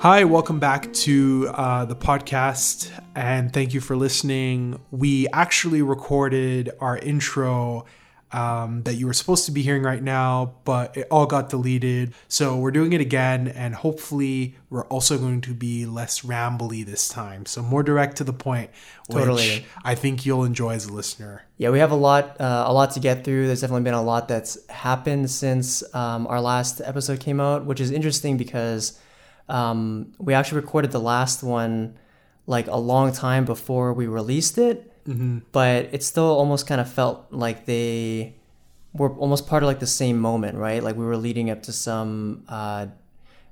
Hi, welcome back to uh, the podcast, and thank you for listening. We actually recorded our intro um, that you were supposed to be hearing right now, but it all got deleted. So we're doing it again, and hopefully, we're also going to be less rambly this time. So more direct to the point, which Totally. I think you'll enjoy as a listener. Yeah, we have a lot, uh, a lot to get through. There's definitely been a lot that's happened since um, our last episode came out, which is interesting because um, we actually recorded the last one like a long time before we released it, but it still almost kind of felt like they were almost part of like the same moment, right? Like we were leading up to some uh,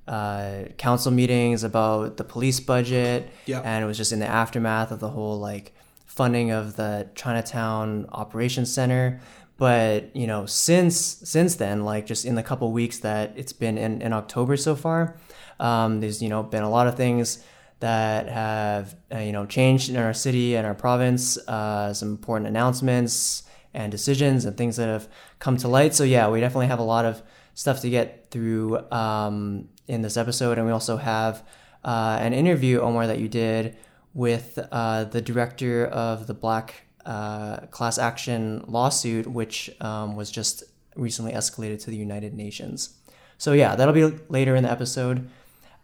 uh, council meetings about the police budget, Yeah. and it was just in the aftermath of the whole like funding of the Chinatown Operations Center. But you know, since since then, like just in the couple weeks that it's been in, in October so far, um, there's you know been a lot of things that have uh, you know changed in our city and our province. Uh, some important announcements and decisions and things that have come to light. So yeah, we definitely have a lot of stuff to get through um, in this episode, and we also have uh, an interview, Omar, that you did with uh, the director of the Black uh, Class Action lawsuit, which um, was just recently escalated to the United Nations. So yeah, that'll be later in the episode.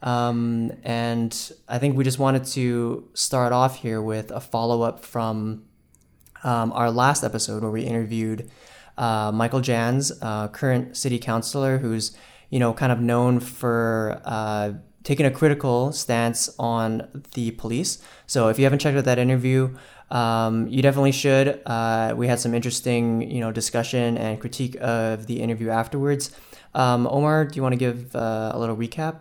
Um, and I think we just wanted to start off here with a follow up from um, our last episode where we interviewed uh, Michael Janz, uh, current city councilor, who's you know kind of known for uh, taking a critical stance on the police. So if you haven't checked out that interview, um, you definitely should. Uh, we had some interesting you know discussion and critique of the interview afterwards. Um, Omar, do you want to give uh, a little recap?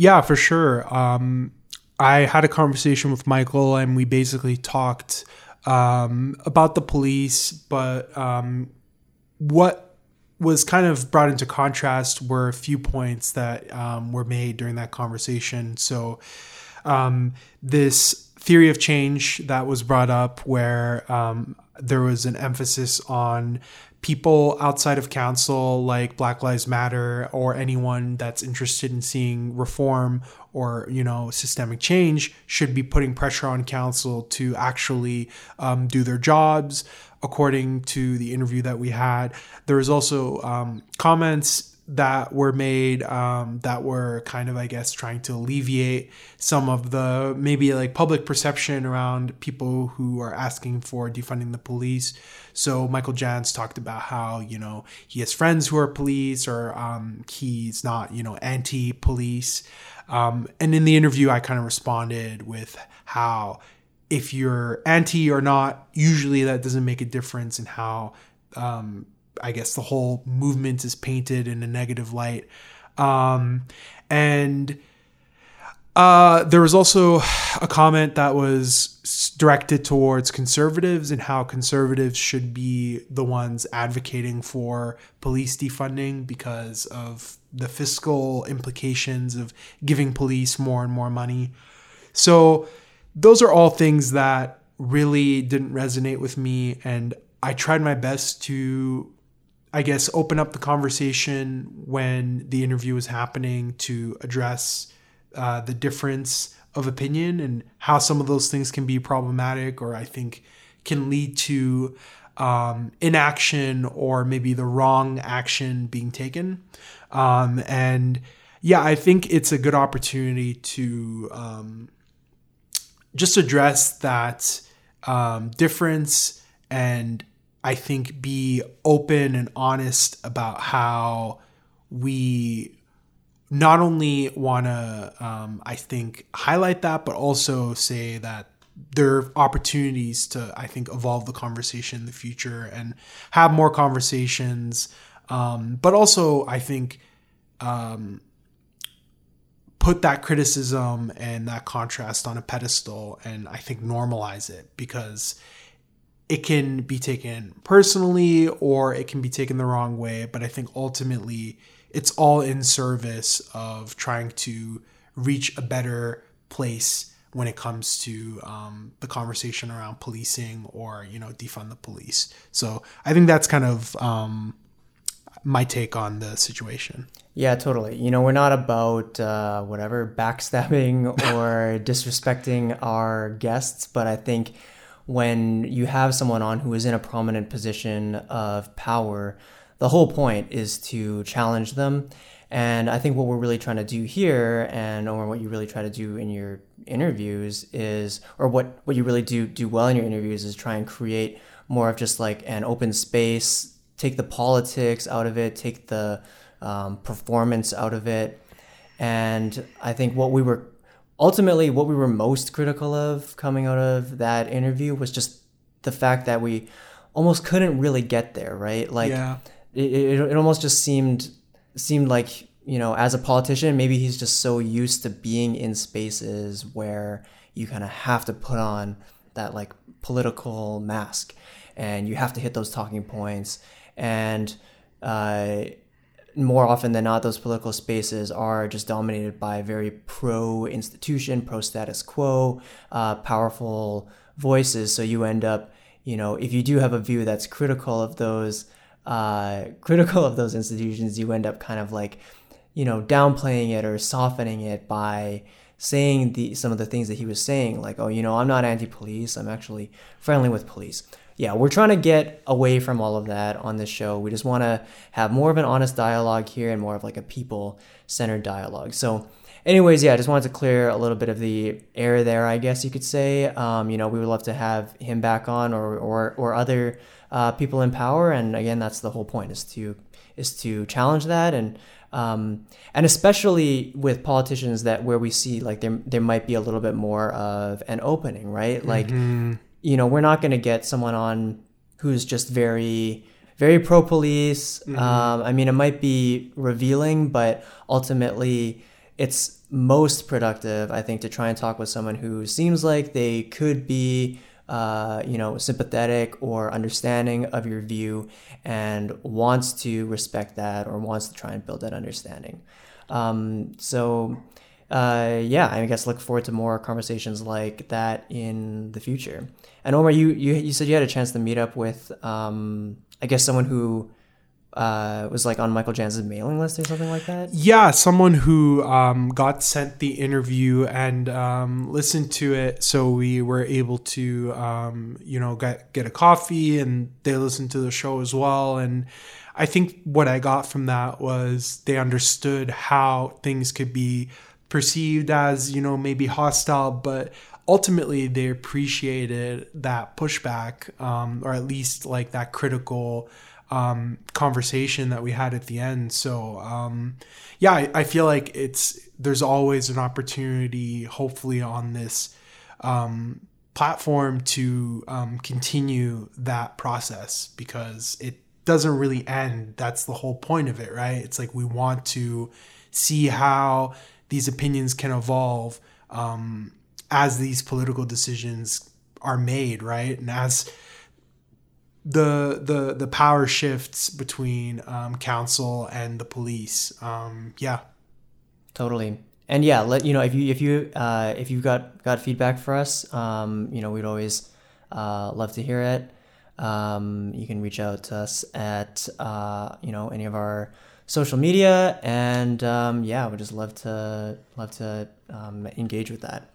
Yeah, for sure. Um, I had a conversation with Michael, and we basically talked um, about the police, but um, what was kind of brought into contrast were a few points that um, were made during that conversation. So, um, this theory of change that was brought up, where um, there was an emphasis on people outside of council, like Black Lives Matter, or anyone that's interested in seeing reform or you know systemic change, should be putting pressure on council to actually um, do their jobs. According to the interview that we had, there was also um, comments that were made um, that were kind of, I guess, trying to alleviate some of the maybe like public perception around people who are asking for defunding the police. So Michael Janz talked about how you know he has friends who are police or um, he's not you know anti-police. Um, and in the interview, I kind of responded with how if you're anti or not, usually that doesn't make a difference in how um, I guess the whole movement is painted in a negative light. Um, and uh, there was also a comment that was directed towards conservatives and how conservatives should be the ones advocating for police defunding because of the fiscal implications of giving police more and more money. So, those are all things that really didn't resonate with me. And I tried my best to, I guess, open up the conversation when the interview is happening to address uh, the difference of opinion and how some of those things can be problematic or I think can lead to um, inaction or maybe the wrong action being taken. Um, and yeah, I think it's a good opportunity to um, just address that um, difference and I think be open and honest about how we not only want to, um, I think, highlight that, but also say that there are opportunities to, I think, evolve the conversation in the future and have more conversations. Um, but also, I think, um, put that criticism and that contrast on a pedestal and I think normalize it because it can be taken personally or it can be taken the wrong way. But I think ultimately it's all in service of trying to reach a better place when it comes to um, the conversation around policing or you know defund the police. So I think that's kind of um, my take on the situation. Yeah, totally. You know, we're not about uh, whatever backstabbing or disrespecting our guests, but I think when you have someone on who is in a prominent position of power, the whole point is to challenge them. And I think what we're really trying to do here, and or what you really try to do in your interviews is, or what what you really do do well in your interviews is try and create more of just like an open space, take the politics out of it, take the um, performance out of it. And I think what we were ultimately what we were most critical of coming out of that interview was just the fact that we almost couldn't really get there, right? Like Yeah. it, it, it almost just seemed seemed like you know as a politician maybe he's just so used to being in spaces where you kind of have to put on that like political mask and you have to hit those talking points and uh, more often than not those political spaces are just dominated by very pro institution pro status quo uh, powerful voices so you end up you know if you do have a view that's critical of those uh, critical of those institutions, you end up kind of like, you know, downplaying it or softening it by saying the some of the things that he was saying, like, oh, you know, I'm not anti-police, I'm actually friendly with police. Yeah, we're trying to get away from all of that on this show. We just want to have more of an honest dialogue here and more of like a people-centered dialogue. So, anyways, yeah, I just wanted to clear a little bit of the air there, I guess you could say. Um, you know, we would love to have him back on or or or other uh, people in power, and again, that's the whole point is to is to challenge that and um, and especially with politicians that where we see like there there might be a little bit more of an opening, right? Like you know, we're not going to get someone on who's just very very pro police. Um, I mean, it might be revealing, but ultimately, it's most productive, I think, to try and talk with someone who seems like they could be, uh, you know, sympathetic or understanding of your view and wants to respect that or wants to try and build that understanding. Um, so, uh, yeah, I guess look forward to more conversations like that in the future. And Omar, you, you, you said you had a chance to meet up with, um, I guess, someone who uh, was like on Michael Janz's mailing list or something like that. Yeah, someone who um, got sent the interview and um, listened to it, so we were able to, um, you know, get get a coffee, and they listened to the show as well. And I think what I got from that was they understood how things could be perceived as, you know, maybe hostile, but ultimately they appreciated that pushback, um, or at least like that critical um, conversation that we had at the end. So um, yeah, I, I feel like it's there's always an opportunity, hopefully on this um, platform to um, continue that process because it doesn't really end. That's the whole point of it, right? It's like we want to see how these opinions can evolve um, as these political decisions are made, right? And as the the the power shifts between um, council and the police. Um, yeah, Totally. And yeah, let you know if you if you uh, if you've got got feedback for us, um, you know we'd always uh, love to hear it. Um, you can reach out to us at uh, you know any of our social media, and um, yeah, we'd just love to love to um, engage with that.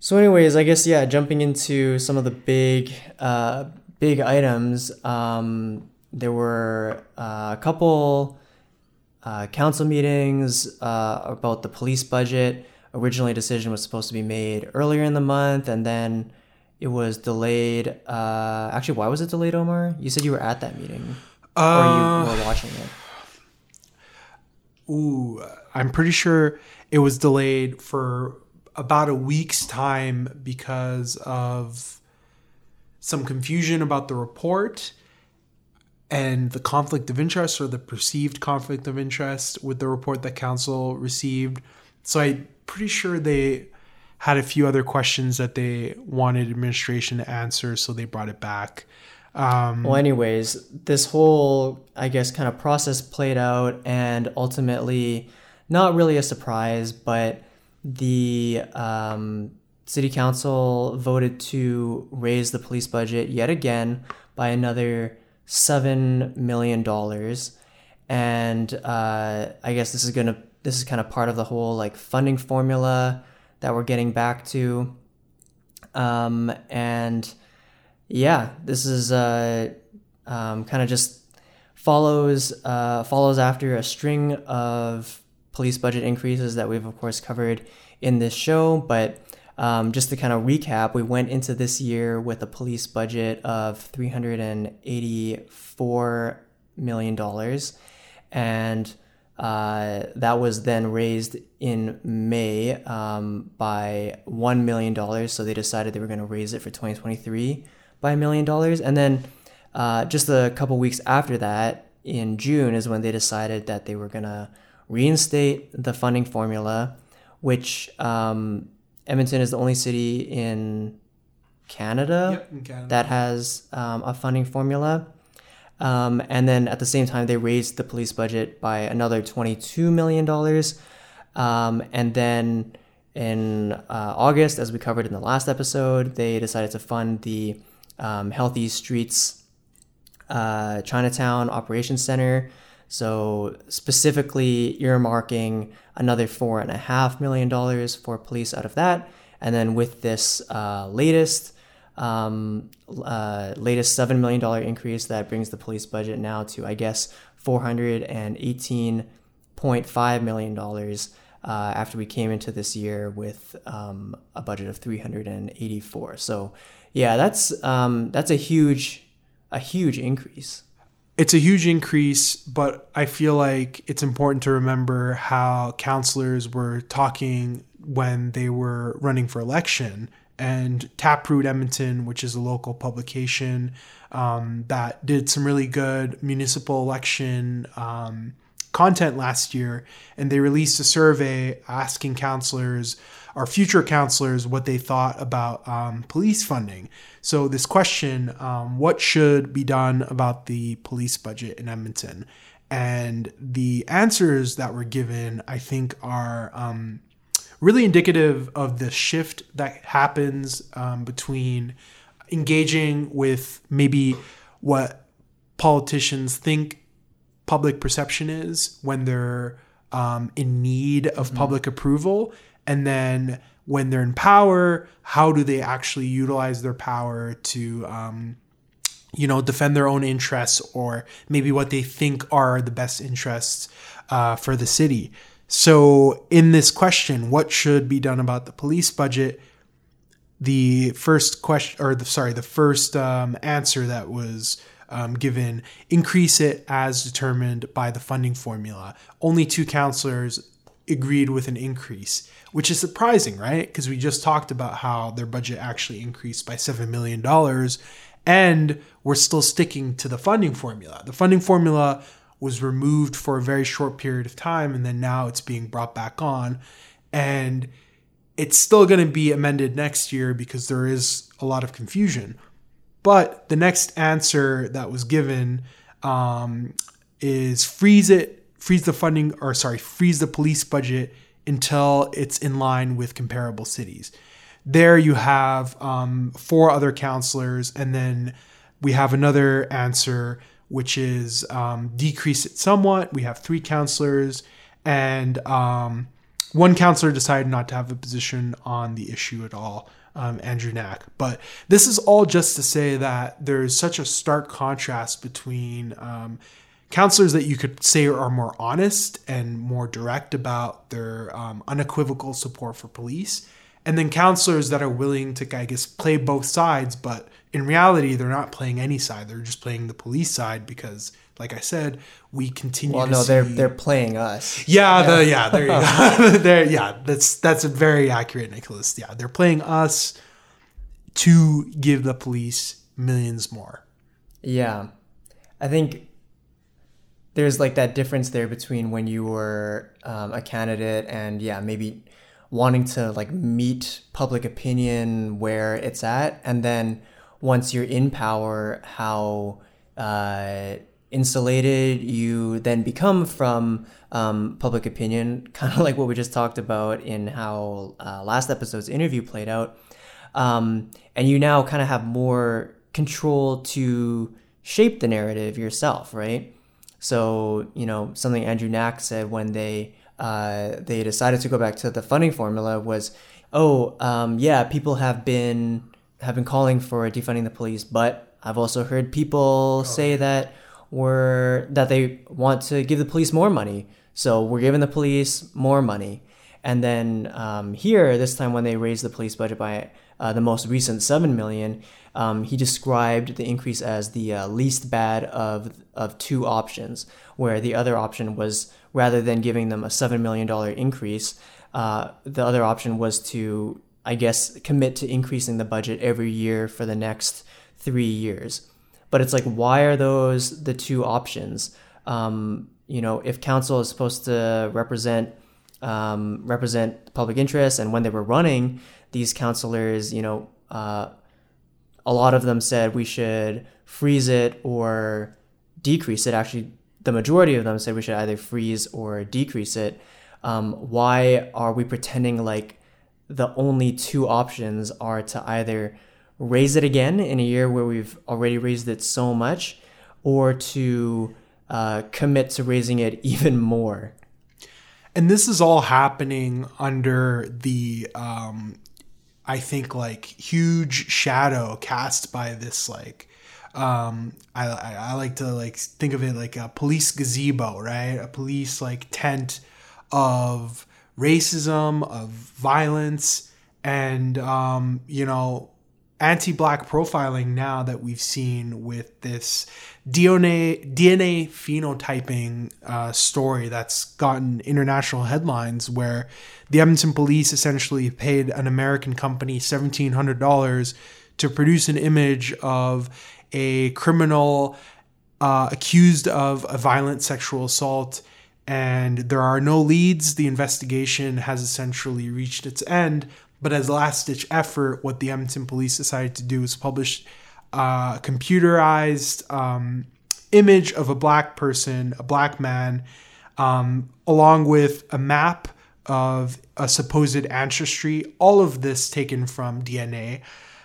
So, anyways, I guess yeah, jumping into some of the big uh, big items. Um, there were uh, a couple uh, council meetings uh, about the police budget. Originally, a decision was supposed to be made earlier in the month, and then it was delayed. Uh, actually, why was it delayed, Omar? You said you were at that meeting, or Uh, you were watching it. Ooh, I'm pretty sure it was delayed for about a week's time because of some confusion about the report and the conflict of interest or the perceived conflict of interest with the report that council received. So I'm pretty sure they had a few other questions that they wanted administration to answer, so they brought it back. Um, Well, anyways, this whole, I guess, kind of process played out, and ultimately, not really a surprise, but the um, city council voted to raise the police budget yet again by another seven million dollars, and uh, I guess this is gonna this is kind of part of the whole like funding formula that we're getting back to, um, and yeah, this is uh, um, kind of just follows uh, follows after a string of police budget increases that we've of course covered in this show, but um, just to kind of recap, we went into this year with a police budget of $384 million. And uh, that was then raised in May um, by $1 million. So they decided they were going to raise it for 2023 by a million dollars. And then uh, just a couple weeks after that, in June, is when they decided that they were going to reinstate the funding formula, which um, Edmonton is the only city in Canada, Yep, in Canada. that has um, a funding formula. Um, and then at the same time, they raised the police budget by another $22 million. Um, and then in uh, August, as we covered in the last episode, they decided to fund the um, Healthy Streets uh, Chinatown Operations Center. So specifically earmarking another four and a half million dollars for police out of that, and then with this uh, latest um, uh, latest seven million dollar increase, that brings the police budget now to I guess four hundred and eighteen point five million dollars. Uh, after we came into this year with um, a budget of 384 so yeah that's um, that's a huge a huge increase it's a huge increase, but I feel like it's important to remember how councilors were talking when they were running for election. And Taproot Edmonton, which is a local publication um, that did some really good municipal election um, content last year, and they released a survey asking councilors our future councilors what they thought about um, police funding. So, this question um, what should be done about the police budget in Edmonton? And the answers that were given, I think, are um, really indicative of the shift that happens um, between engaging with maybe what politicians think public perception is when they're um, in need of public approval and then when they're in power how do they actually utilize their power to um, you know defend their own interests or maybe what they think are the best interests uh, for the city? So in this question what should be done about the police budget? The first question or the sorry the first um, answer that was um, given increase it as determined by the funding formula. Only two councilors agreed with an increase which is surprising right because we just talked about how their budget actually increased by $7 million and we're still sticking to the funding formula the funding formula was removed for a very short period of time and then now it's being brought back on and it's still going to be amended next year because there is a lot of confusion. But the next answer that was given um, is freeze it, freeze the funding, or sorry, freeze the police budget until it's in line with comparable cities. There you have um, four other councilors, and then we have another answer, which is um, decrease it somewhat. We have three councilors, and um, one councilor decided not to have a position on the issue at all, um, Andrew Knack. But this is all just to say that there's such a stark contrast between um, councilors that you could say are more honest and more direct about their um, unequivocal support for police, and then councilors that are willing to, I guess, play both sides, but in reality, they're not playing any side. They're just playing the police side because, like I said, we continue. well no see... they're they're playing us Yeah, the yeah, there you go. there, yeah, that's that's a very accurate, Nicholas. Yeah, they're playing us to give the police millions more. Yeah. I think there's like that difference there between when you were um, a candidate and, yeah, maybe wanting to like meet public opinion where it's at. And then once you're in power, how uh, insulated you then become from um, public opinion, kind of like what we just talked about in how uh, last episode's interview played out um, and you now kind of have more control to shape the narrative yourself, right? So, you know, something Andrew Knack said when they uh, they decided to go back to the funding formula was, oh, um, yeah, people have been have been calling for defunding the police, but I've also heard people say that we're that they want to give the police more money. So we're giving the police more money. And then um, here, this time when they raised the police budget by uh, the most recent seven million, um, he described the increase as the uh, least bad of of two options, where the other option was rather than giving them a seven million dollar increase, uh, the other option was to, I guess, commit to increasing the budget every year for the next three years. But it's like, why are those the two options? Um, you know, if council is supposed to represent um, represent public interest, and when they were running, these councilors, you know, uh, a lot of them said we should freeze it or decrease it. Actually, the majority of them said we should either freeze or decrease it. Um, why are we pretending like the only two options are to either raise it again in a year where we've already raised it so much, or to uh, commit to raising it even more? And this is all happening under the um, I think like huge shadow cast by this like um I, I, I like to like think of it like a police gazebo right? A police like tent of racism of violence and um you know anti-black profiling now that we've seen with this DNA DNA phenotyping uh, story that's gotten international headlines, where the Edmonton police essentially paid an American company seventeen hundred dollars to produce an image of a criminal uh, accused of a violent sexual assault. And there are no leads. The investigation has essentially reached its end. But as a last ditch effort, what the Edmonton police decided to do was publish a computerized um, image of a black person, a black man, um, along with a map of a supposed ancestry. All of this taken from DNA.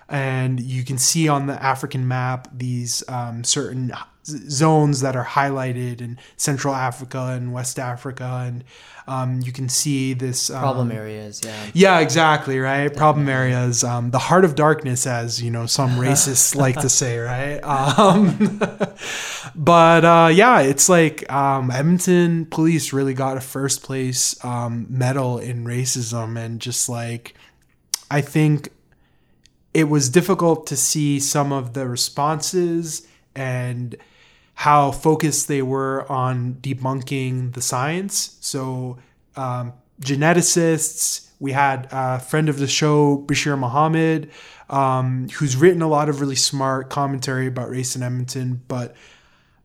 And you can see on the African map these um, certain zones that are highlighted in Central Africa and West Africa, and um, you can see this um, problem areas. Yeah. Yeah, exactly. Right. Definitely. Problem areas. Um, the heart of darkness, as you know, some racists like to say. Right. Um, but uh, yeah, it's like um, Edmonton police really got a first place um, medal in racism, and just like I think it was difficult to see some of the responses and how focused they were on debunking the science. So, um, geneticists, we had a friend of the show, Bashir Mohamed, um, who's written a lot of really smart commentary about race in Edmonton. But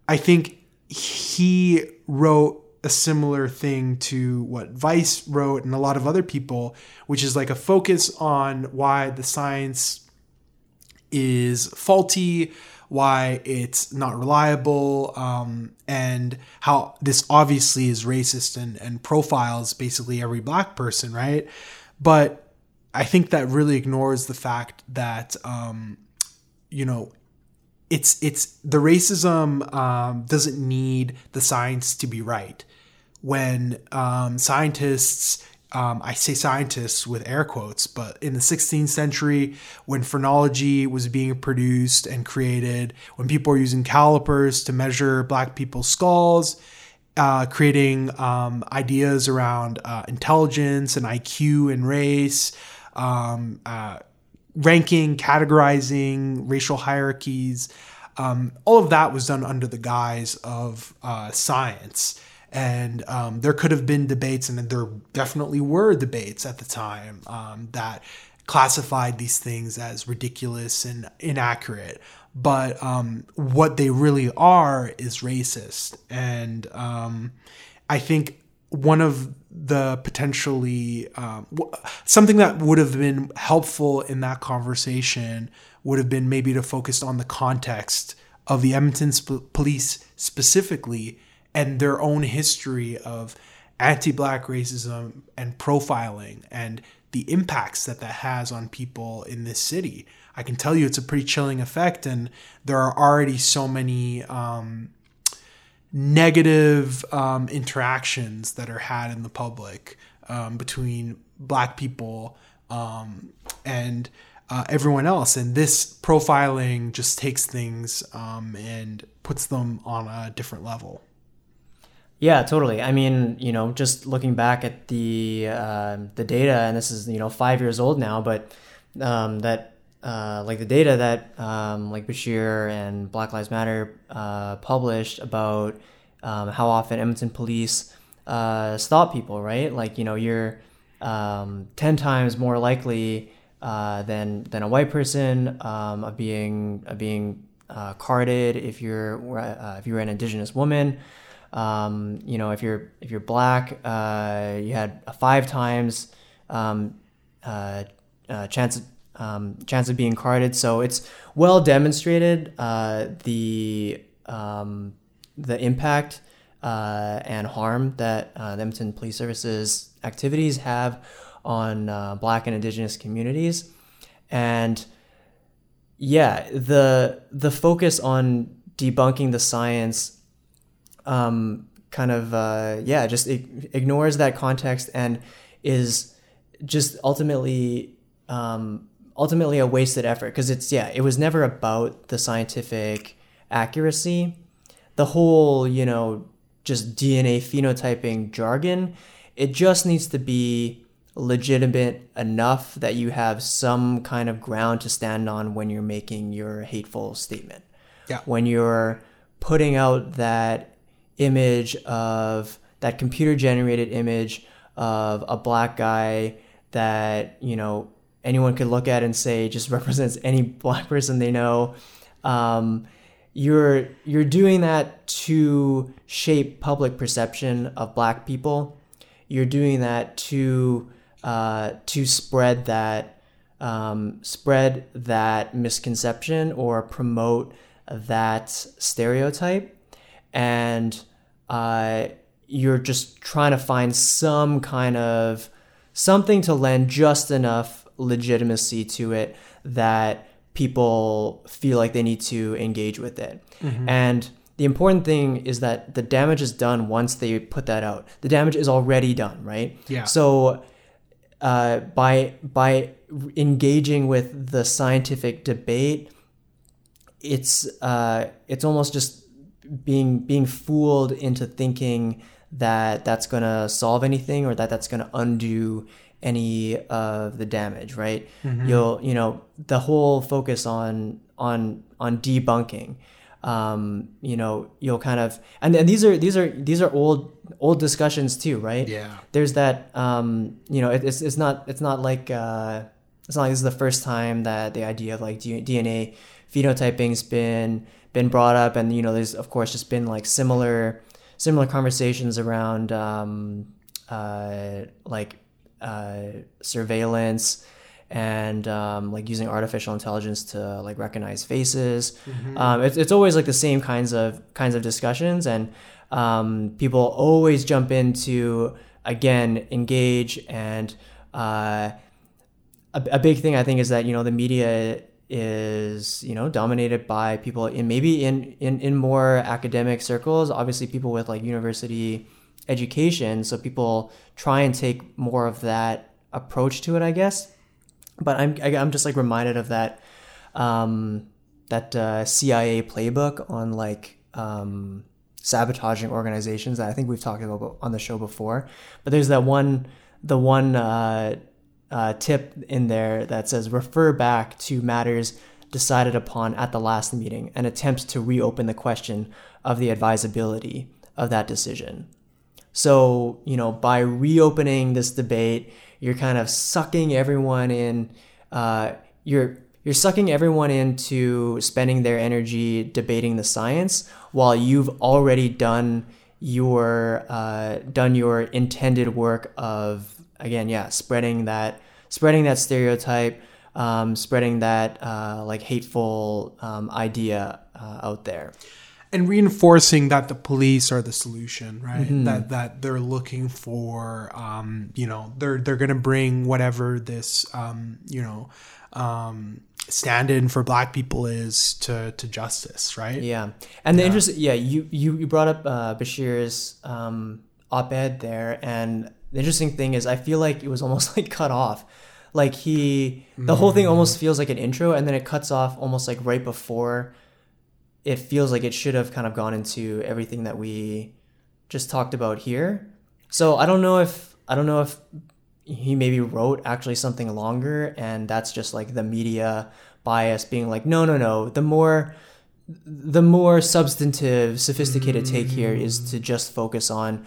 I think he wrote a similar thing to what Vice wrote and a lot of other people, which is like a focus on why the science is faulty, why it's not reliable, um, and how this obviously is racist and, and profiles basically every black person, right? But I think that really ignores the fact that, um, you know, it's it's the racism um, doesn't need the science to be right. When um, scientists um, I say scientists with air quotes, but in the 16th century, when phrenology was being produced and created, when people were using calipers to measure black people's skulls, uh, creating um, ideas around uh, intelligence and IQ and race, um, uh, ranking, categorizing, racial hierarchies, um, all of that was done under the guise of uh, science and um, there could have been debates, and there definitely were debates at the time um, that classified these things as ridiculous and inaccurate. But um, what they really are is racist, and um, I think one of the potentially um, something that would have been helpful in that conversation would have been maybe to focus on the context of the Edmonton sp- police specifically and their own history of anti-black racism and profiling and the impacts that that has on people in this city. I can tell you it's a pretty chilling effect, and there are already so many um, negative um, interactions that are had in the public um, between Black people um, and uh, everyone else, and this profiling just takes things um, and puts them on a different level. Yeah, totally. I mean, you know, just looking back at the uh, the data, and this is you know five years old now, but um, that uh, like the data that um, like Bashir and Black Lives Matter uh, published about um, how often Edmonton police uh, stop people, right? Like you know, you're um, ten times more likely uh, than than a white person um, of being of being uh, carded if you're if you're an Indigenous woman. Um, you know, if you're if you're black, uh, you had a five times um, uh, uh, chance um, chance of being carded. So it's well demonstrated uh, the um, the impact uh, and harm that uh, the Edmonton Police Services activities have on Black and Indigenous communities, and yeah, the the focus on debunking the science um, kind of uh, yeah just ignores that context and is just ultimately um, ultimately a wasted effort. Because it's yeah it was never about the scientific accuracy. The whole you know just dna phenotyping jargon it just needs to be legitimate enough that you have some kind of ground to stand on when you're making your hateful statement. Yeah. When you're putting out that image of that computer generated image of a black guy that you know anyone could look at and say just represents any black person they know. Um, you're you're doing that to shape public perception of black people. You're doing that to uh, to spread that um, spread that misconception or promote that stereotype. And uh, you're just trying to find some kind of something to lend just enough legitimacy to it that people feel like they need to engage with it. Mm-hmm. And the important thing is that the damage is done once they put that out. The damage is already done, right? Yeah. So uh, by by engaging with the scientific debate, it's uh, it's almost just being being fooled into thinking that that's going to solve anything or that that's going to undo any of the damage right? Mm-hmm. you'll you know the whole focus on on on debunking um, you know you'll kind of and, and these are these are these are old old discussions too right? Yeah. There's that um, you know it, it's, it's not it's not like uh, it's not like this is the first time that the idea of like dna phenotyping's been been brought up, and you know, there's of course just been like similar similar conversations around um, uh, like uh, surveillance and um, like using artificial intelligence to like recognize faces. Mm-hmm. Um, it's, it's always like the same kinds of kinds of discussions, and um, people always jump into again engage and. Uh, a, a big thing I think is that you know the media is you know dominated by people in maybe in, in in more academic circles obviously people with like university education. So people try and take more of that approach to it i guess. But i'm i'm just like reminded of that um that uh, cia playbook on like um sabotaging organizations that i think we've talked about on the show before. But there's that one the one uh uh, tip in there that says refer back to matters decided upon at the last meeting and attempts to reopen the question of the advisability of that decision. So, you know, by reopening this debate, you're kind of sucking everyone in. Uh, you're you're sucking everyone into spending their energy debating the science while you've already done your uh, done your intended work of again, yeah, spreading that spreading that stereotype, um, spreading that uh, like hateful um, idea uh, out there. and reinforcing that the police are the solution, right? That that they're looking for, um, you know, they're they're gonna bring whatever this, um, you know, um, stand-in for Black people is to to justice, right? Yeah, and the interest, yeah, you you you brought up uh, Bashir's um, op-ed there, and the interesting thing is, I feel like it was almost like cut off. Like he, the whole thing mm. almost feels like an intro, and then it cuts off almost like right before. It feels like it should have kind of gone into everything that we just talked about here. So I don't know if I don't know if he maybe wrote actually something longer, and that's just like the media bias being like, no, no, no. The more the more substantive, sophisticated take here is to mm. just focus on,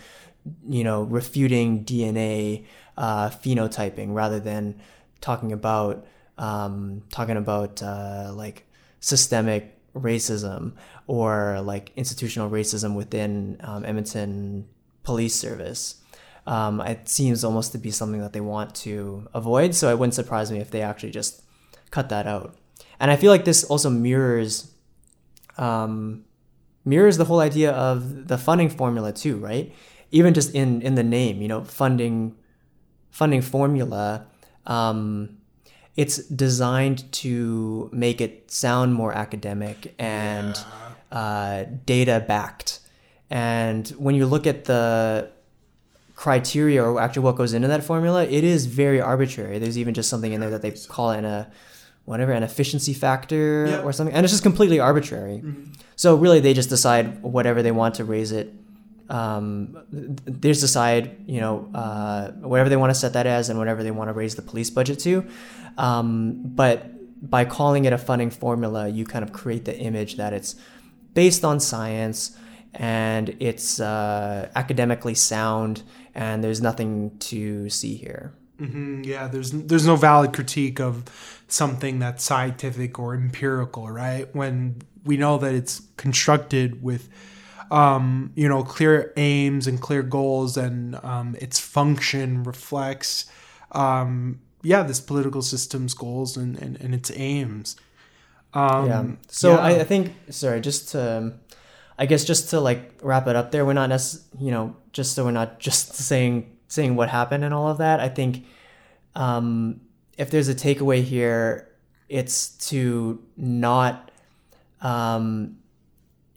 you know, refuting DNA uh, phenotyping rather than talking about um, talking about uh, like systemic racism or like institutional racism within um, Edmonton police service. Um, it seems almost to be something that they want to avoid, so it wouldn't surprise me if they actually just cut that out. And I feel like this also mirrors um, mirrors the whole idea of the funding formula too, right? Even just in in the name, you know, funding funding formula. Um, it's designed to make it sound more academic and uh, data backed. And when you look at the criteria or actually what goes into that formula, it is very arbitrary. There's even just something in there that they call it a whatever an efficiency factor Yeah. or something, and it's just completely arbitrary. So really, they just decide whatever they want to raise it. Um, th- they just decide, you know, uh, whatever they want to set that as, and whatever they want to raise the police budget to. Um, but by calling it a funding formula, you kind of create the image that it's based on science and it's uh, academically sound, and there's nothing to see here. Mhm, yeah, there's there's no valid critique of something that's scientific or empirical, right? When we know that it's constructed with, um, you know, clear aims and clear goals, and um, its function reflects, um, yeah, this political system's goals and, and, and its aims. Um, yeah. So yeah. I, I think sorry, just to um, I guess just to like wrap it up there, we're not necess- you know, just so we're not just saying saying what happened and all of that. I think um, if there's a takeaway here, it's to not um,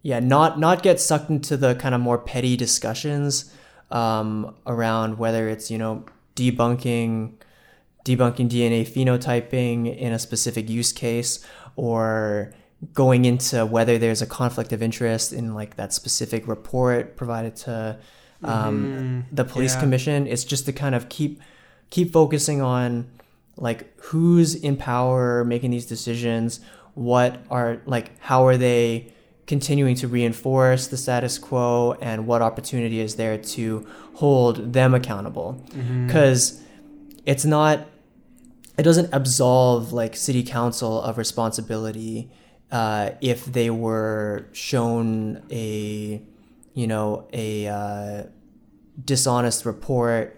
yeah, not not get sucked into the kind of more petty discussions um, around whether it's you know debunking debunking DNA phenotyping in a specific use case or going into whether there's a conflict of interest in like that specific report provided to um, the police yeah. commission. It's just to kind of keep keep focusing on like who's in power making these decisions what are like how are they continuing to reinforce the status quo and what opportunity is there to hold them accountable. Because it's not it doesn't absolve like city council of responsibility uh, if they were shown a you know a uh, dishonest report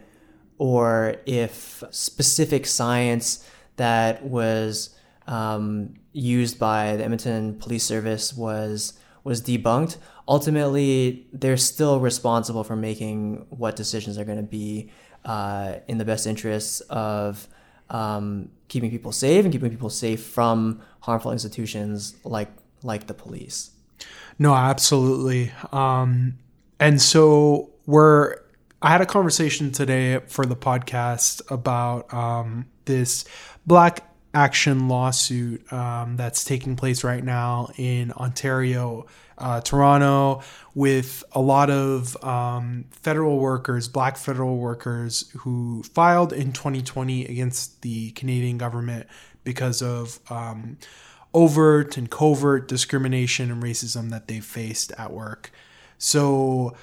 or if specific science that was um, used by the Edmonton Police Service was was debunked. Ultimately, they're still responsible for making what decisions are going to be uh, in the best interests of um, keeping people safe and keeping people safe from harmful institutions like like the police. No, absolutely. Um, and so we're. I had a conversation today for the podcast about um, this black action lawsuit um, that's taking place right now in Ontario, uh, Toronto, with a lot of um, federal workers, black federal workers, who filed in 2020 against the Canadian government because of um, overt and covert discrimination and racism that they faced at work. So,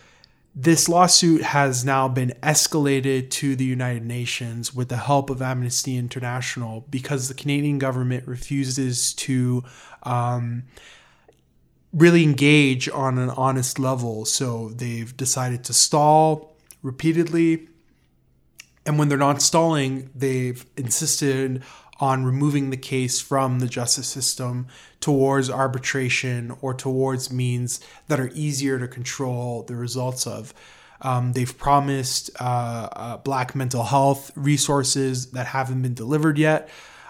this lawsuit has now been escalated to the United Nations with the help of Amnesty International because the Canadian government refuses to um, really engage on an honest level. So they've decided to stall repeatedly. And when they're not stalling, they've insisted on removing the case from the justice system towards arbitration or towards means that are easier to control the results of. Um, they've promised uh, uh, black mental health resources that haven't been delivered yet.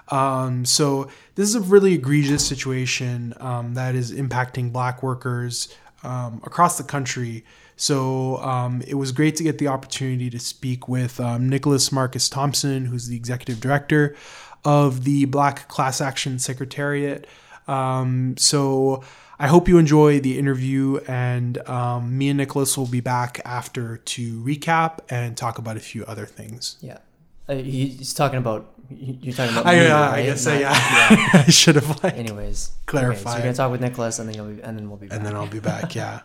Um, so this is a really egregious situation um, that is impacting black workers um, across the country. So um, it was great to get the opportunity to speak with um, Nicholas Marcus Thompson, who's the executive director of the Black Class Action Secretariat. Um, so I hope you enjoy the interview, and um, me and Nicholas will be back after to recap and talk about a few other things. Yeah, uh, he's talking about. You're talking about. I, me, uh, right? I guess Not, yeah. yeah. I should have like. Anyways, clarify. Okay, so we're gonna talk with Nicholas, and then you'll be, and then we'll be. Back. And then I'll be back. Yeah.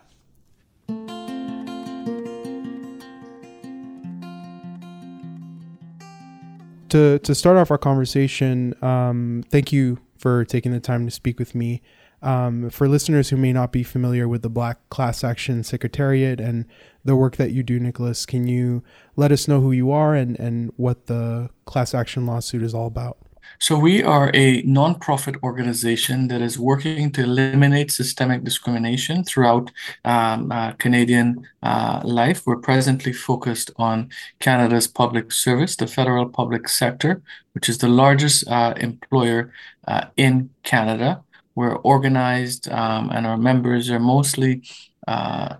To to start off our conversation, um, thank you for taking the time to speak with me. Um, for listeners who may not be familiar with the Black Class Action Secretariat and the work that you do, Nicholas, can you let us know who you are and, and what the class action lawsuit is all about? So, we are a nonprofit organization that is working to eliminate systemic discrimination throughout um, uh, Canadian uh, life. We're presently focused on Canada's public service, the federal public sector, which is the largest uh, employer uh, in Canada. We're organized, um, and our members are mostly uh,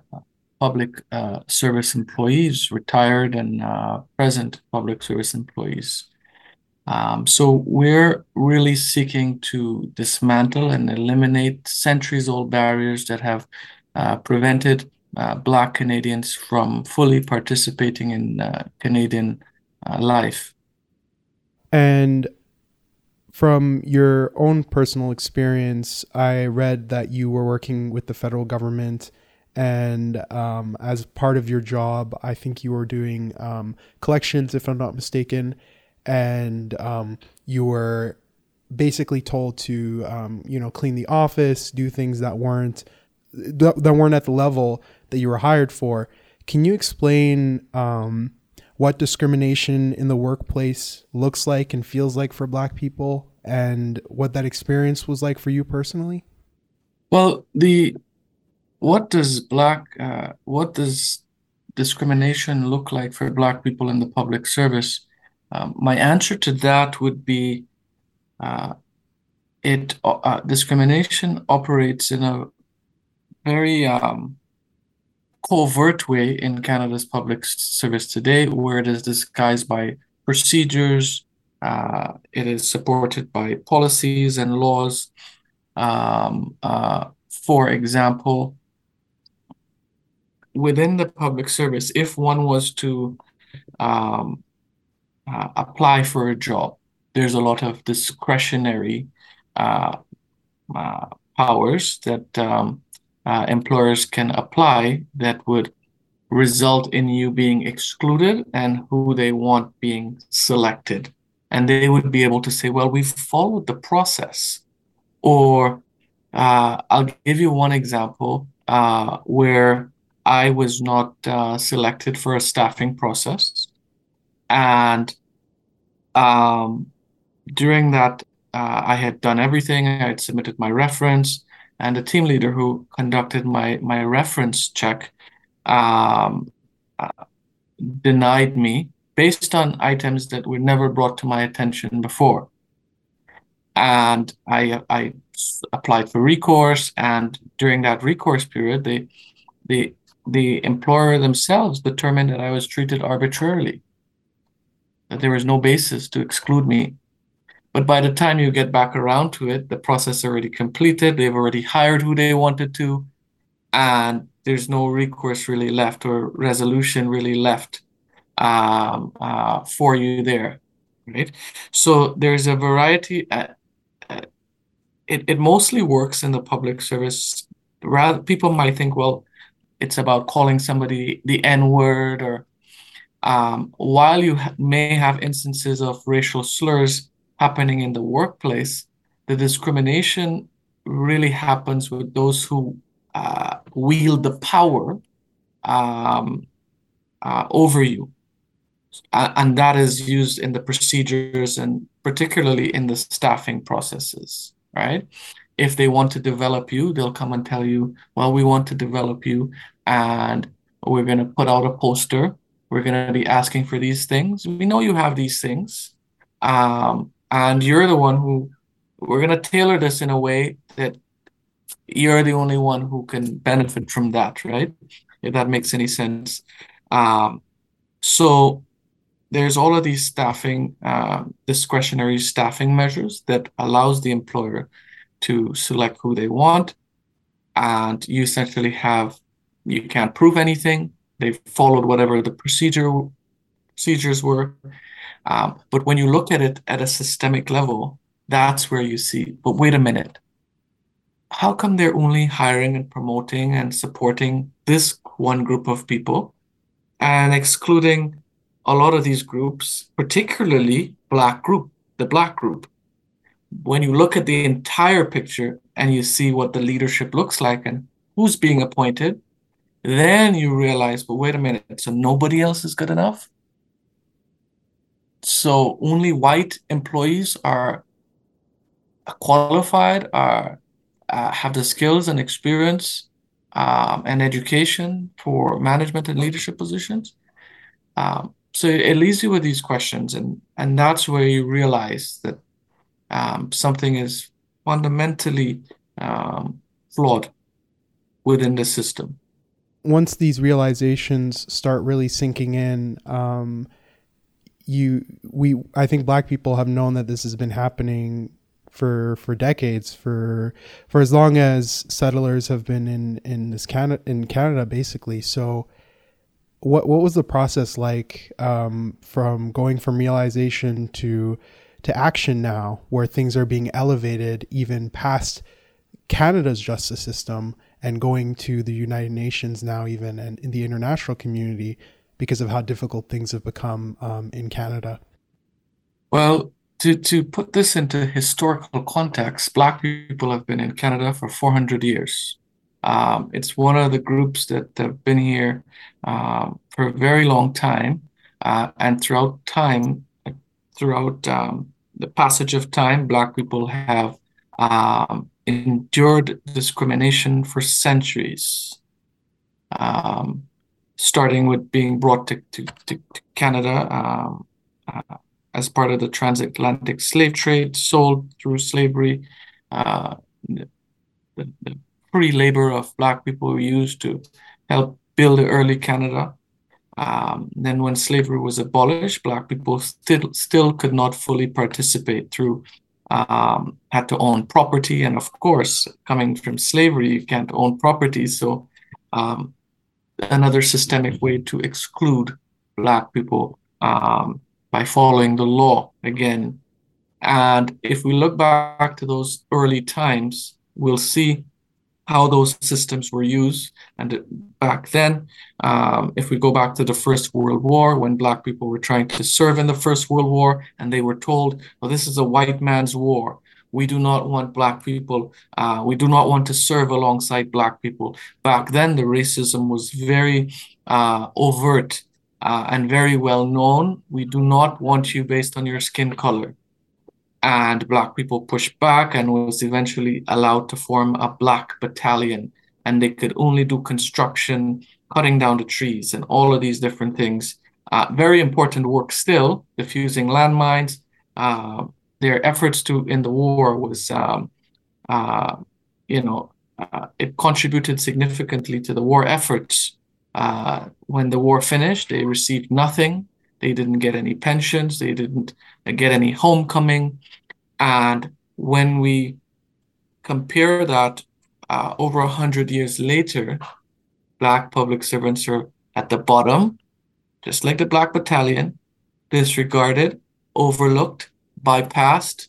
public uh, service employees, retired and present public service employees. Um, so we're really seeking to dismantle and eliminate centuries-old barriers that have uh, prevented uh, Black Canadians from fully participating in uh, Canadian uh, life. And from your own personal experience, I read that you were working with the federal government. And um, as part of your job, I think you were doing um, collections, if I'm not mistaken and um, you were basically told to um, you know clean the office, do things that weren't that weren't at the level that you were hired for. Can you explain um, what discrimination in the workplace looks like and feels like for Black people, and what that experience was like for you personally? Well, the what does black uh, what does discrimination look like for Black people in the public service? Um, my answer to that would be uh, it uh, discrimination operates in a very um, covert way in Canada's public service today, where it is disguised by procedures, uh, it is supported by policies and laws. Um, uh, for example, within the public service, if one was to um, uh, apply for a job. There's a lot of discretionary uh, uh, powers that um, uh, employers can apply that would result in you being excluded and who they want being selected. And they would be able to say, well, we've followed the process. Or uh, I'll give you one example uh, where I was not selected for a staffing process and um, during that, uh, I had done everything. I had submitted my reference, and the team leader who conducted my my reference check um, uh, denied me based on items that were never brought to my attention before. And I I applied for recourse, and during that recourse period, the the the employer themselves determined that I was treated arbitrarily that there was no basis to exclude me. But by the time you get back around to it, the process already completed. They've already hired who they wanted to, and there's no recourse really left or resolution really left um, uh, for you there, right? So there's a variety. Uh, uh, it it mostly works in the public service. Rather, people might think, well, it's about calling somebody the N word or um, while you ha- may have instances of racial slurs happening in the workplace, the discrimination really happens with those who uh, wield the power um, uh, over you. and that is used in the procedures and particularly in the staffing processes, right? If they want to develop you, they'll come and tell you, well, we want to develop you and we're going to put out a poster. We're going to be asking for these things. We know you have these things. Um, and you're the one who we're going to tailor this in a way that you're the only one who can benefit from that, right? If that makes any sense. Um, so there's all of these staffing, uh, discretionary staffing measures that allows the employer to select who they want. And you essentially have, you can't prove anything. They've followed whatever the procedure procedures were. Um, but when you look at it at a systemic level, that's where you see, but wait a minute. How come they're only hiring and promoting and supporting this one group of people and excluding a lot of these groups, particularly black group, the black group. When you look at the entire picture and you see what the leadership looks like and who's being appointed, then you realize, but wait a minute, so nobody else is good enough? So only white employees are qualified, are uh, have the skills and experience um, and education for management and leadership positions. Um, so it leaves you with these questions and and that's where you realize that um, something is fundamentally um, flawed within the system once these realizations start really sinking in um, you we i think black people have known that this has been happening for for decades for for as long as settlers have been in in this Canada in Canada basically. So what what was the process like um, from going from realization to to action now, where things are being elevated even past Canada's justice system and going to the United Nations now, even and in the international community, because of how difficult things have become um, in Canada? Well, to, to put this into historical context, Black people have been in Canada for 400 years. Um, it's one of the groups that have been here um, for a very long time, uh, and throughout time, throughout um, the passage of time, Black people have um, endured discrimination for centuries, um, starting with being brought to, to, to Canada um, uh, as part of the transatlantic slave trade, sold through slavery. Uh, the, the, free labor of black people were used to help build early Canada. Um, then when slavery was abolished, black people still still could not fully participate through um, had to own property, and of course, coming from slavery, you can't own property. So um, another systemic way to exclude black people um, by following the law again. And if we look back to those early times, we'll see how those systems were used. And back then, um, if we go back to the First World War, when Black people were trying to serve in the First World War, and they were told, well, this is a white man's war. We do not want Black people, uh, we do not want to serve alongside Black people. Back then, the racism was very uh, overt uh, and very well known. We do not want you based on your skin color and black people pushed back and was eventually allowed to form a black battalion. And they could only do construction cutting down the trees and all of these different things. Uh, very important work still defusing landmines. Uh, their efforts to in the war was um, uh, you know uh, it contributed significantly to the war efforts. Uh, when the war finished they received nothing they didn't get any pensions. They didn't get any homecoming. And when we compare that uh, over 100 years later, Black public servants are at the bottom, just like the Black Battalion, disregarded, overlooked, bypassed,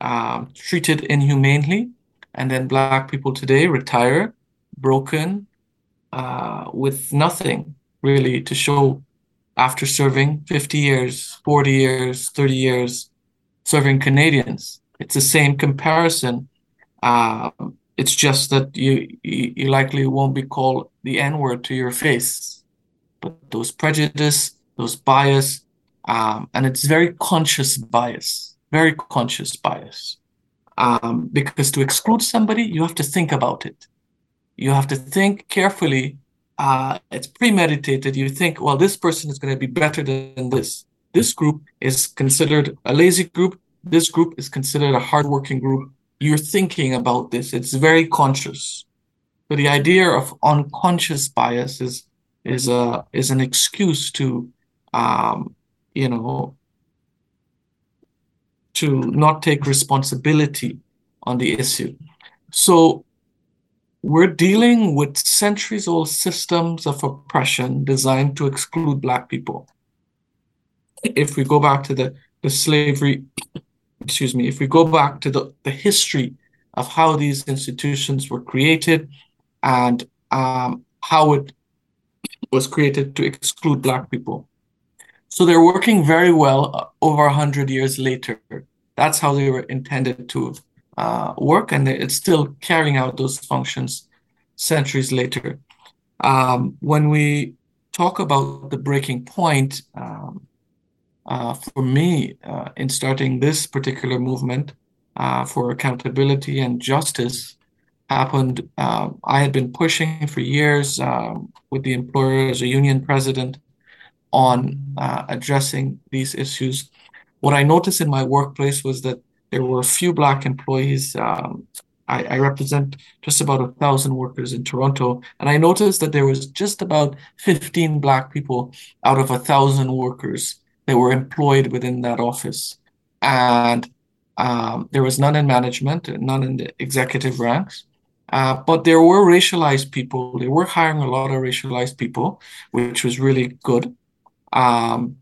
um, treated inhumanely. And then Black people today retire broken uh, with nothing really to show after serving 50 years, 40 years, 30 years, serving Canadians. It's the same comparison. Uh, it's just that you, you, you likely won't be called the N word to your face. But those prejudice, those bias, um, and it's very conscious bias, very conscious bias. Um, because to exclude somebody, you have to think about it. You have to think carefully. Uh, it's premeditated. You think, well, this person is going to be better than this. This group is considered a lazy group. This group is considered a hardworking group. You're thinking about this. It's very conscious. So the idea of unconscious bias is is a is an excuse to um, you know to not take responsibility on the issue. So we're dealing with centuries old systems of oppression designed to exclude Black people. If we go back to the, the slavery, excuse me, if we go back to the, the history of how these institutions were created and um, how it was created to exclude Black people. So they're working very well uh, over 100 years later. That's how they were intended to uh, work, and it's still carrying out those functions centuries later. Um, when we talk about the breaking point, um, uh, for me, uh, in starting this particular movement uh, for accountability and justice, happened. Um, I had been pushing for years um, with the employer as a union president on uh, addressing these issues. What I noticed in my workplace was that there were a few Black employees. Um, I, I, represent just about a thousand workers in Toronto, and I noticed that there was just about 15 Black people out of a thousand workers that were employed within that office. And um, there was none in management, none in the executive ranks. Uh, but there were racialized people. They were hiring a lot of racialized people, which was really good. Um,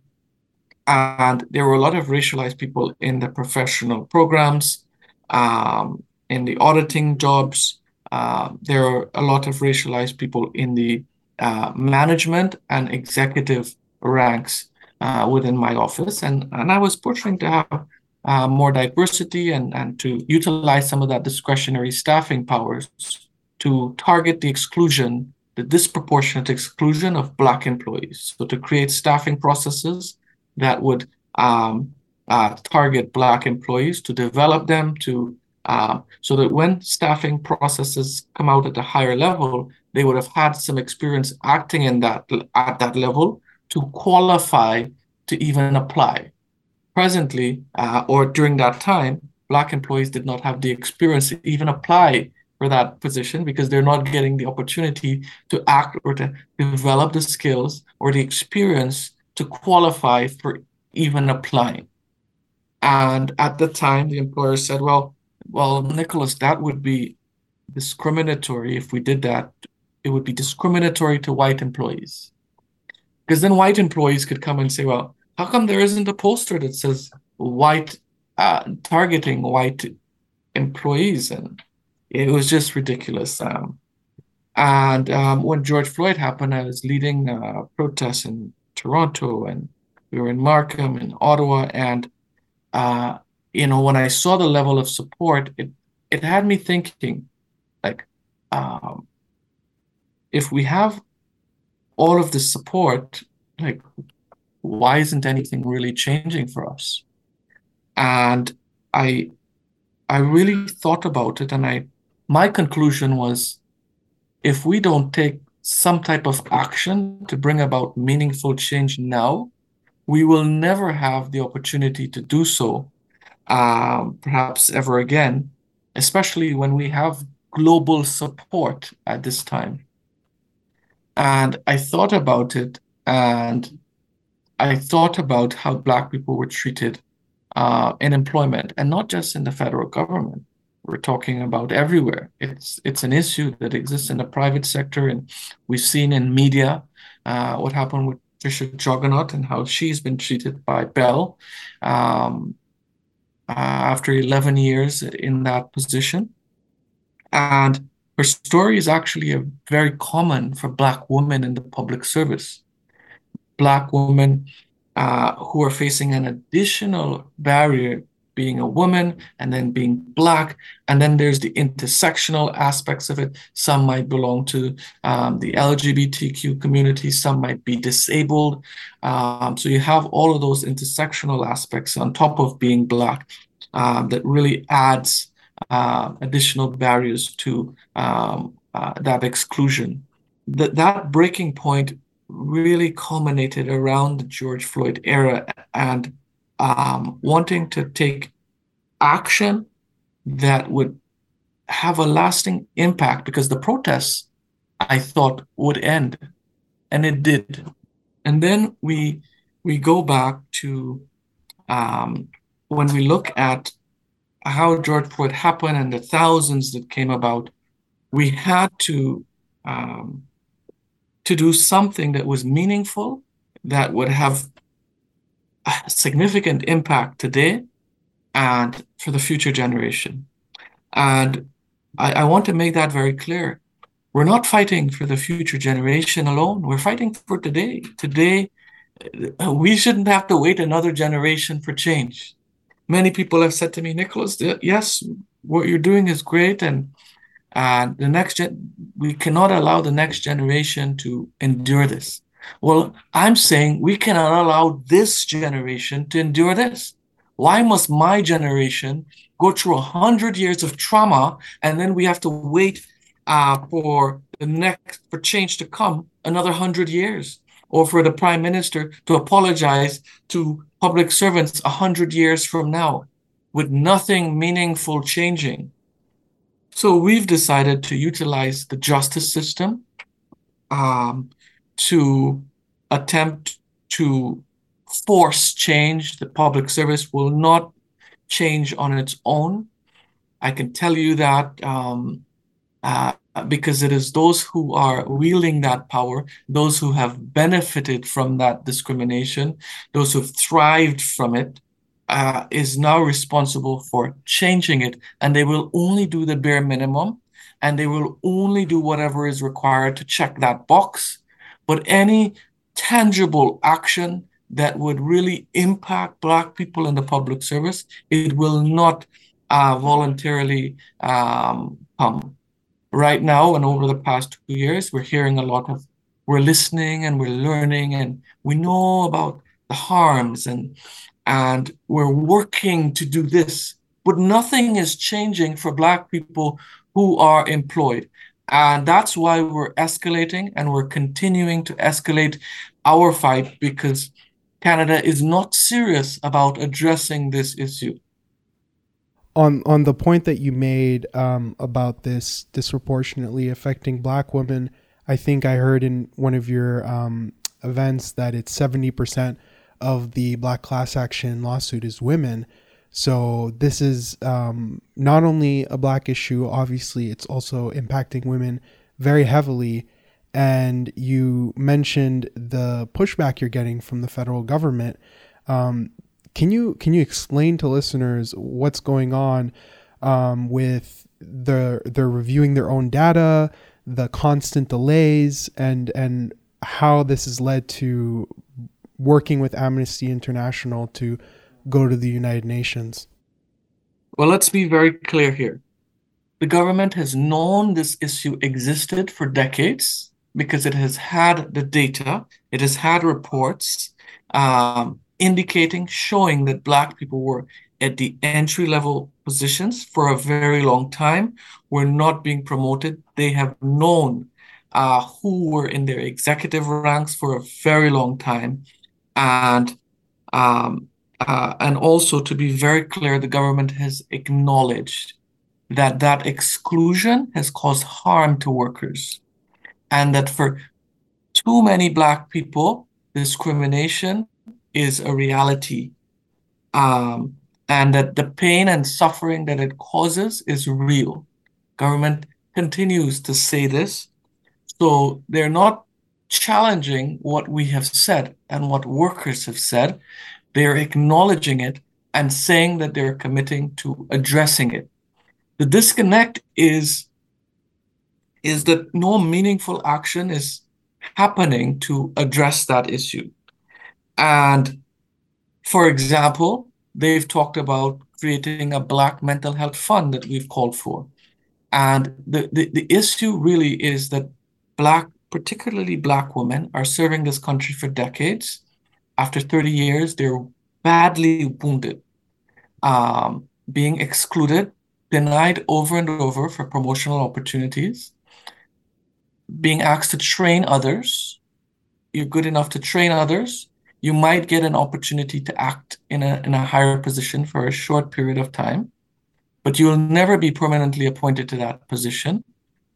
and there were a lot of racialized people in the professional programs, um, in the auditing jobs. Uh, there are a lot of racialized people in the uh, management and executive ranks uh, within my office. And, and I was pushing to have uh, more diversity and, and to utilize some of that discretionary staffing powers to target the exclusion the disproportionate exclusion of Black employees. So to create staffing processes that would um, uh, target Black employees, to develop them, to uh, so that when staffing processes come out at a higher level, they would have had some experience acting in that at that level to qualify to even apply. Presently, uh, or during that time, Black employees did not have the experience to even apply for that position because they're not getting the opportunity to act or to develop the skills or the experience to qualify for even applying. And at the time, the employer said, well, well, Nicholas, that would be discriminatory if we did that. It would be discriminatory to white employees. Because then white employees could come and say, well, how come there isn't a poster that says white, uh, targeting white employees? And it was just ridiculous. Um, and um, when George Floyd happened, I was leading uh, protests in Toronto, and we were in Markham, in Ottawa, and uh, you know, when I saw the level of support, it it had me thinking, like, um, if we have all of this support, like, why isn't anything really changing for us? And I I really thought about it, and I my conclusion was if we don't take some type of action to bring about meaningful change now, we will never have the opportunity to do so, um, perhaps ever again, especially when we have global support at this time. And I thought about it and I thought about how Black people were treated uh, in employment and not just in the federal government we're talking about everywhere. It's it's an issue that exists in the private sector, and we've seen in media uh, what happened with Trisha Juggernaut and how she's been treated by Bell um, uh, after 11 years in that position. And her story is actually a very common for Black women in the public service. Black women uh, who are facing an additional barrier being a woman and then being black. And then there's the intersectional aspects of it. Some might belong to um, the lgbtq community. Some might be disabled. Um, so you have all of those intersectional aspects on top of being black um, that really adds uh, additional barriers to um, uh, that exclusion. That that breaking point really culminated around the George Floyd era and um, wanting to take action that would have a lasting impact because the protests I thought would end and it did. And then we we go back to um, when we look at how George Floyd happened and the thousands that came about, we had to um, to do something that was meaningful, that would have a significant impact today and for the future generation. And I, I want to make that very clear. We're not fighting for the future generation alone. We're fighting for today. Today, uh, we shouldn't have to wait another generation for change. Many people have said to me, Nicholas, yes, what you're doing is great, and and the next gen, we cannot allow the next generation to endure this. Well, I'm saying we cannot allow this generation to endure this. Why must my generation go through a hundred years of trauma and then we have to wait uh, for the next for change to come another hundred years, or for the prime minister to apologize to public servants a hundred years from now, with nothing meaningful changing? So we've decided to utilize the justice system um, to attempt to force change. The public service will not change on its own. I can tell you that um, uh, because it is those who are wielding that power, those who have benefited from that discrimination, those who've thrived from it, uh, is now responsible for changing it, and they will only do the bare minimum, and they will only do whatever is required to check that box. But any tangible action that would really impact Black people in the public service, it will not uh, voluntarily um, come. Right now, and over the past two years, we're hearing a lot of, we're listening and we're learning, and we know about the harms and and we're working to do this, but nothing is changing for Black people who are employed. And that's why we're escalating and we're continuing to escalate our fight because Canada is not serious about addressing this issue. On on the point that you made um, about this disproportionately affecting Black women, I think I heard in one of your um, events that it's seventy percent of the black class action lawsuit is women. So this is um, not only a black issue, obviously, it's also impacting women very heavily. And you mentioned the pushback you're getting from the federal government. Um, can you can you explain to listeners what's going on um, with the they're reviewing their own data, the constant delays, and and how this has led to working with Amnesty International to go to the United Nations? Well, let's be very clear here. The government has known this issue existed for decades because it has had the data, it has had reports um, indicating, showing that Black people were at the entry level positions for a very long time, were not being promoted. They have known uh, who were in their executive ranks for a very long time and um, uh, and also to be very clear, the government has acknowledged that that exclusion has caused harm to workers, and that for too many Black people, discrimination is a reality, um, and that the pain and suffering that it causes is real. Government continues to say this, so they're not challenging what we have said and what workers have said. They're acknowledging it and saying that they're committing to addressing it. The disconnect is, is that no meaningful action is happening to address that issue. And for example, they've talked about creating a Black mental health fund that we've called for. And the, the, the issue really is that Black, particularly Black women, are serving this country for decades. After 30 years, they're badly wounded, um, being excluded, denied over and over for promotional opportunities, being asked to train others. You're good enough to train others. You might get an opportunity to act in a, in a higher position for a short period of time, but you'll never be permanently appointed to that position.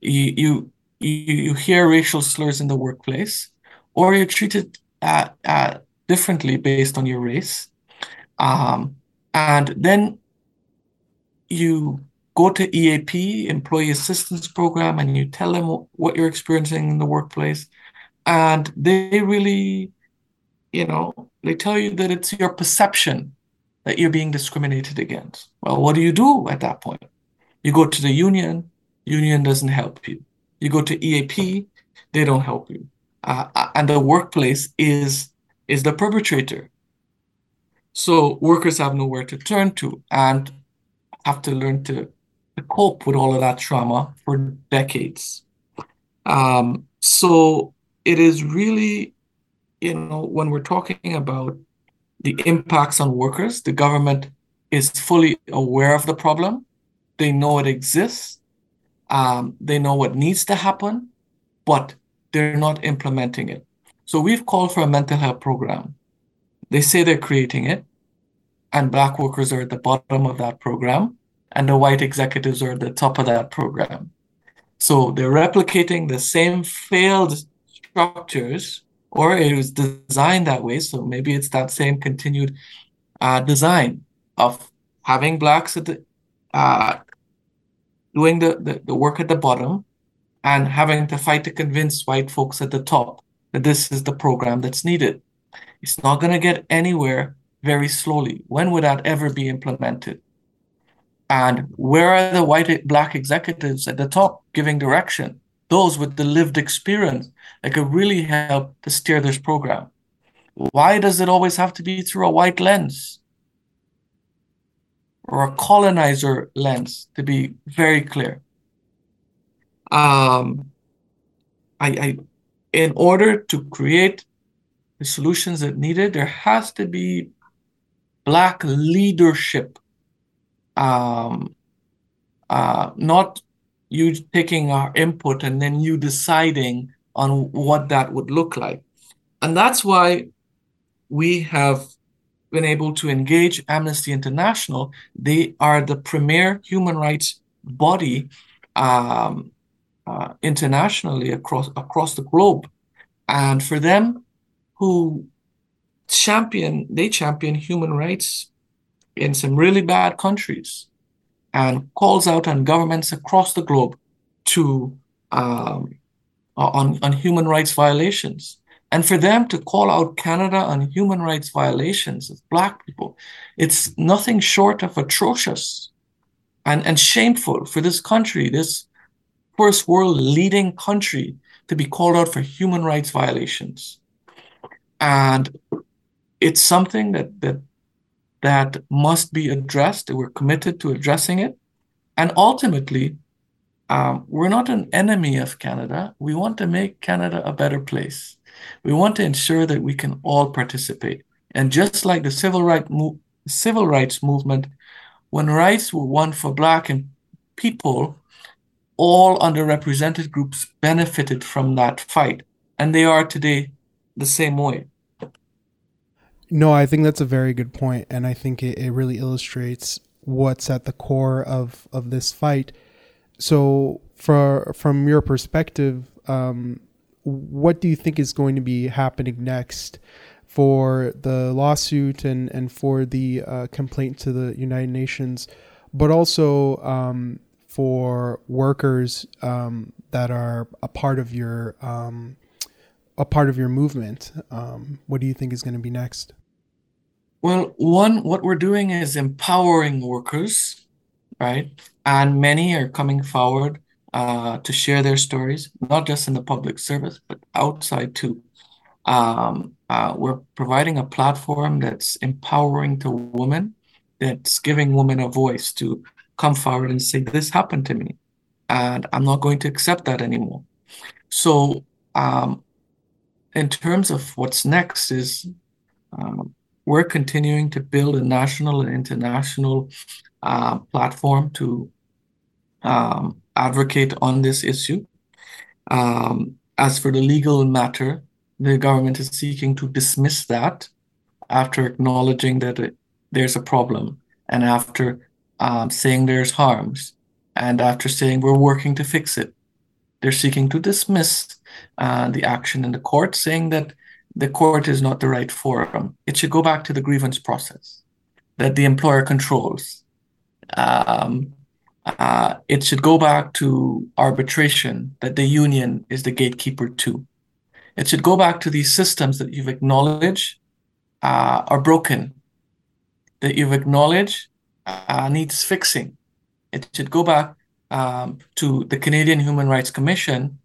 You, you, you, you hear racial slurs in the workplace, or you're treated uh, uh, differently based on your race. Um, and then you go to EAP, Employee Assistance Program, and you tell them what you're experiencing in the workplace. And they really, you know, they tell you that it's your perception that you're being discriminated against. Well, what do you do at that point? You go to the union, union doesn't help you. You go to EAP, they don't help you. Uh, uh, and the workplace is is the perpetrator. So workers have nowhere to turn to and have to learn to, to cope with all of that trauma for decades. Um, so it is really, you know, when we're talking about the impacts on workers, the government is fully aware of the problem. They know it exists. Um, they know what needs to happen, but they're not implementing it. So we've called for a mental health program. They say they're creating it, and black workers are at the bottom of that program, and the white executives are at the top of that program. So they're replicating the same failed structures, or it was designed that way. So maybe it's that same continued uh, design of having blacks at the uh, doing the, the, the work at the bottom and having to fight to convince white folks at the top that this is the program that's needed. It's not going to get anywhere very slowly. When would that ever be implemented? And where are the white black executives at the top giving direction? Those with the lived experience that could really help to steer this program. Why does it always have to be through a white lens? Or a colonizer lens, to be very clear. Um, I, I in order to create the solutions that needed, there has to be black leadership. Um, uh, not you taking our input and then you deciding on what that would look like. And that's why we have been able to engage Amnesty International. They are the premier human rights body um, uh, internationally across across the globe, and for them who champion they champion human rights in some really bad countries, and calls out on governments across the globe to um, on on human rights violations. And for them to call out Canada on human rights violations of Black people, it's nothing short of atrocious and, and shameful for this country, this first world leading country to be called out for human rights violations. And it's something that that that must be addressed. We're committed to addressing it. And ultimately, um, we're not an enemy of Canada. We want to make Canada a better place. We want to ensure that we can all participate. And just like the civil, right mo- civil rights movement, when rights were won for Black and people, all underrepresented groups benefited from that fight, and they are today the same way. No, I think that's a very good point, and I think it, it really illustrates what's at the core of, of this fight. So, for from your perspective, um, what do you think is going to be happening next for the lawsuit and, and for the uh, complaint to the United Nations, but also um, for workers um, that are a part of your um, a part of your movement. Um, what do you think is going to be next? Well, one, what we're doing is empowering workers, right? And many are coming forward uh, to share their stories, not just in the public service, but outside too. Um, uh, we're providing a platform that's empowering to women that's giving women a voice to come forward and say, This happened to me, and I'm not going to accept that anymore. So, um, in terms of what's next, is um, we're continuing to build a national and international uh, platform to um, advocate on this issue. Um, as for the legal matter, the government is seeking to dismiss that after acknowledging that it, there's a problem and after um, saying there's harms and after saying we're working to fix it. They're seeking to dismiss uh, the action in the court, saying that the court is not the right forum. It should go back to the grievance process that the employer controls. Um, uh, it should go back to arbitration that the union is the gatekeeper to. It should go back to these systems that you've acknowledged uh, are broken, that you've acknowledged uh, needs fixing. It should go back um, to the Canadian Human Rights Commission,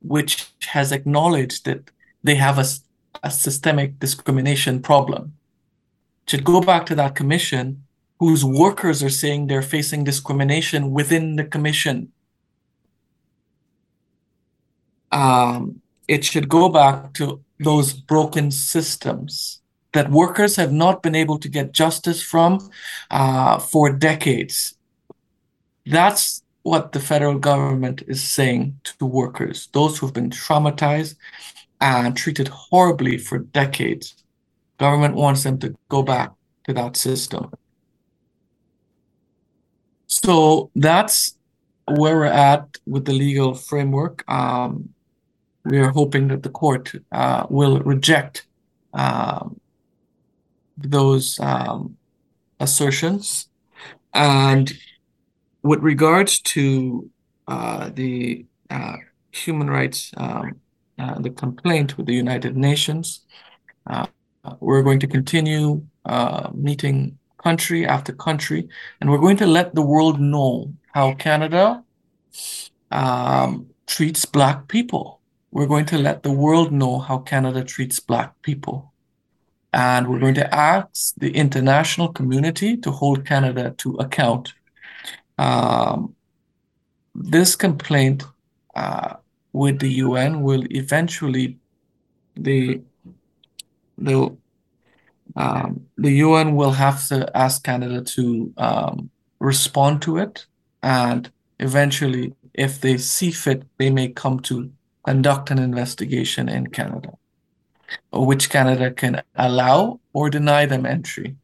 which has acknowledged that they have a, a systemic discrimination problem. It should go back to that commission whose workers are saying they're facing discrimination within the commission. Um, it should go back to those broken systems that workers have not been able to get justice from uh, for decades. That's what the federal government is saying to workers, those who've been traumatized and treated horribly for decades. Government wants them to go back to that system. So that's where we're at with the legal framework. Um, we are hoping that the court uh, will reject um, those um, assertions. And with regards to uh, the uh, human rights, um, uh, the complaint with the United Nations, uh, we're going to continue uh, meeting country after country, and we're going to let the world know how Canada um, treats Black people. We're going to let the world know how Canada treats Black people. And we're going to ask the international community to hold Canada to account. Um, this complaint uh, with the UN will eventually the the um, the UN will have to ask Canada to um, respond to it, and eventually, if they see fit, they may come to conduct an investigation in Canada which Canada can allow or deny them entry.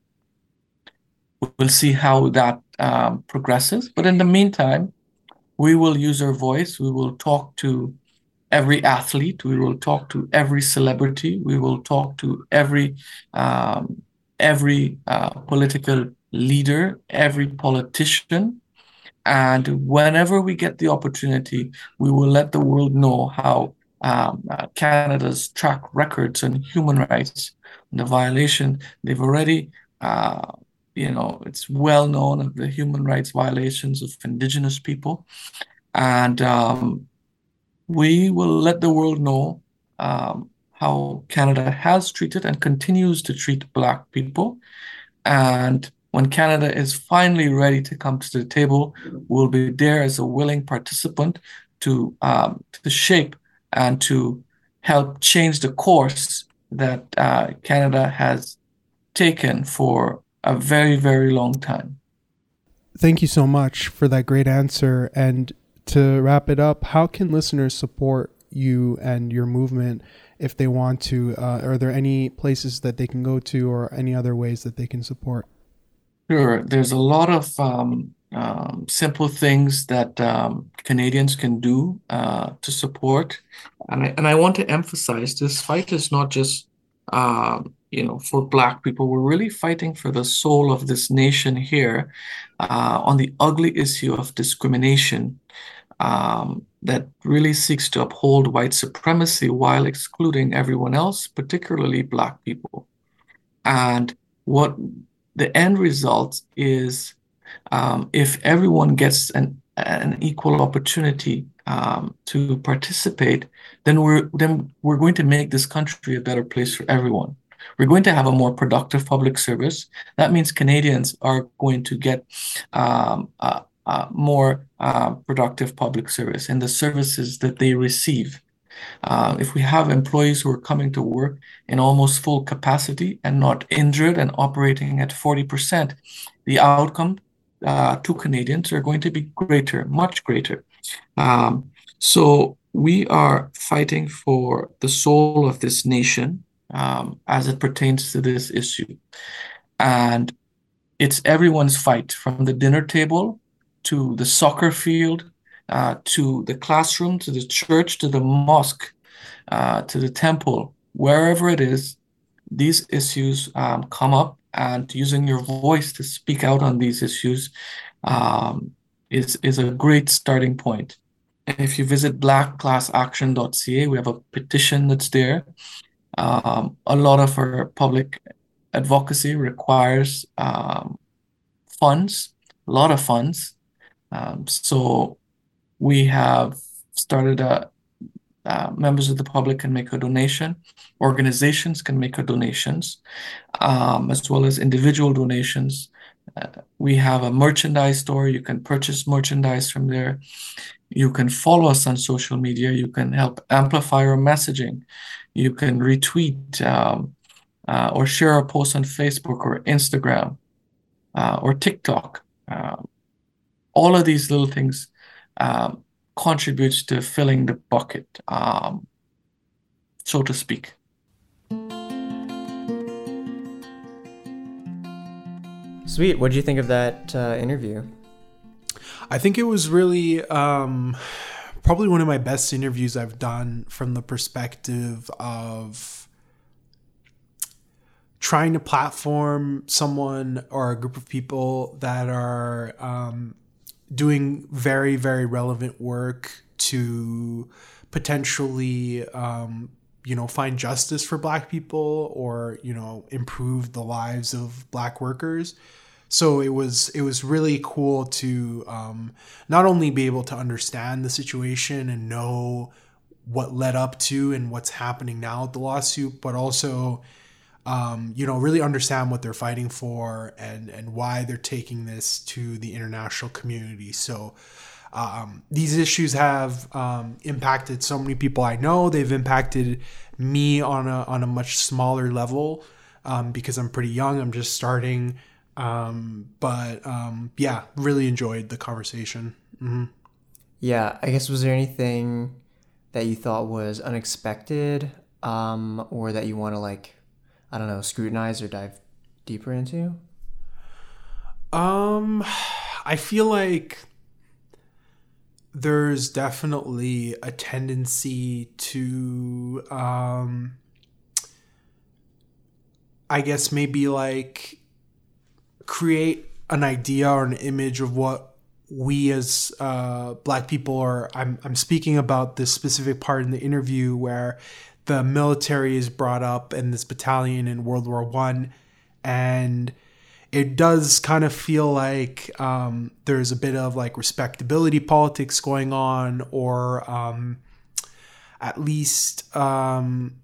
We'll see how that um, progresses. But in the meantime, we will use our voice. We will talk to every athlete. We will talk to every celebrity. We will talk to every um, every uh, political leader, every politician. And whenever we get the opportunity, we will let the world know how um, uh, Canada's track records on human rights, and the violation, they've already, uh, you know, it's well known of the human rights violations of Indigenous people. And um, we will let the world know um, how Canada has treated and continues to treat Black people. And when Canada is finally ready to come to the table, we'll be there as a willing participant to um, to shape and to help change the course that uh, Canada has taken for a very, very long time. Thank you so much for that great answer. And to wrap it up, how can listeners support you and your movement if they want to? Uh, are there any places that they can go to or any other ways that they can support? Sure. There's a lot of um, um, simple things that um, Canadians can do uh, to support. And I, and I want to emphasize this fight is not just uh, you know for Black people. We're really fighting for the soul of this nation here uh, on the ugly issue of discrimination um, that really seeks to uphold white supremacy while excluding everyone else, particularly Black people. And what the end result is um, if everyone gets an, an equal opportunity um, to participate, then we're then we're going to make this country a better place for everyone. We're going to have a more productive public service. That means Canadians are going to get um, more uh, productive public service in the services that they receive. Uh, if we have employees who are coming to work in almost full capacity and not injured and operating at 40%, the outcome uh, to Canadians are going to be greater, much greater. Um, so we are fighting for the soul of this nation um, as it pertains to this issue. And it's everyone's fight from the dinner table to the soccer field uh, to the classroom to the church to the mosque uh, to the temple, wherever it is, these issues um, come up, and using your voice to speak out on these issues um, is is a great starting point. If you visit blackclassaction.ca, we have a petition that's there. Um, a lot of our public advocacy requires um, funds, a lot of funds. Um, so we have started a uh, members of the public can make a donation, organizations can make a donations, um, as well as individual donations. Uh, we have a merchandise store. You can purchase merchandise from there. You can follow us on social media. You can help amplify our messaging. You can retweet um, uh, or share a post on Facebook or Instagram uh, or TikTok. Um, all of these little things um, contributes to filling the bucket, um, so to speak. Sweet. What did you think of that uh, interview? I think it was really um, probably one of my best interviews I've done from the perspective of trying to platform someone or a group of people that are um, doing very, very relevant work to potentially um, you know find justice for black people or you know improve the lives of black workers. So it was it was really cool to um, not only be able to understand the situation and know what led up to and what's happening now at the lawsuit, but also um, you know really understand what they're fighting for and and why they're taking this to the international community. So. Um, these issues have um, impacted so many people I know. They've impacted me on a on a much smaller level um, because I'm pretty young. I'm just starting um, but um, yeah, really enjoyed the conversation. Mm-hmm. Yeah, I guess was there anything that you thought was unexpected, um, or that you want to like, I don't know, scrutinize or dive deeper into? Um, I feel like there's definitely a tendency to um I guess maybe like create an idea or an image of what we as uh, black people are I'm, I'm speaking about this specific part in the interview where the military is brought up in this battalion in world war one and it does kind of feel like um, there's a bit of like respectability politics going on or um, at least um,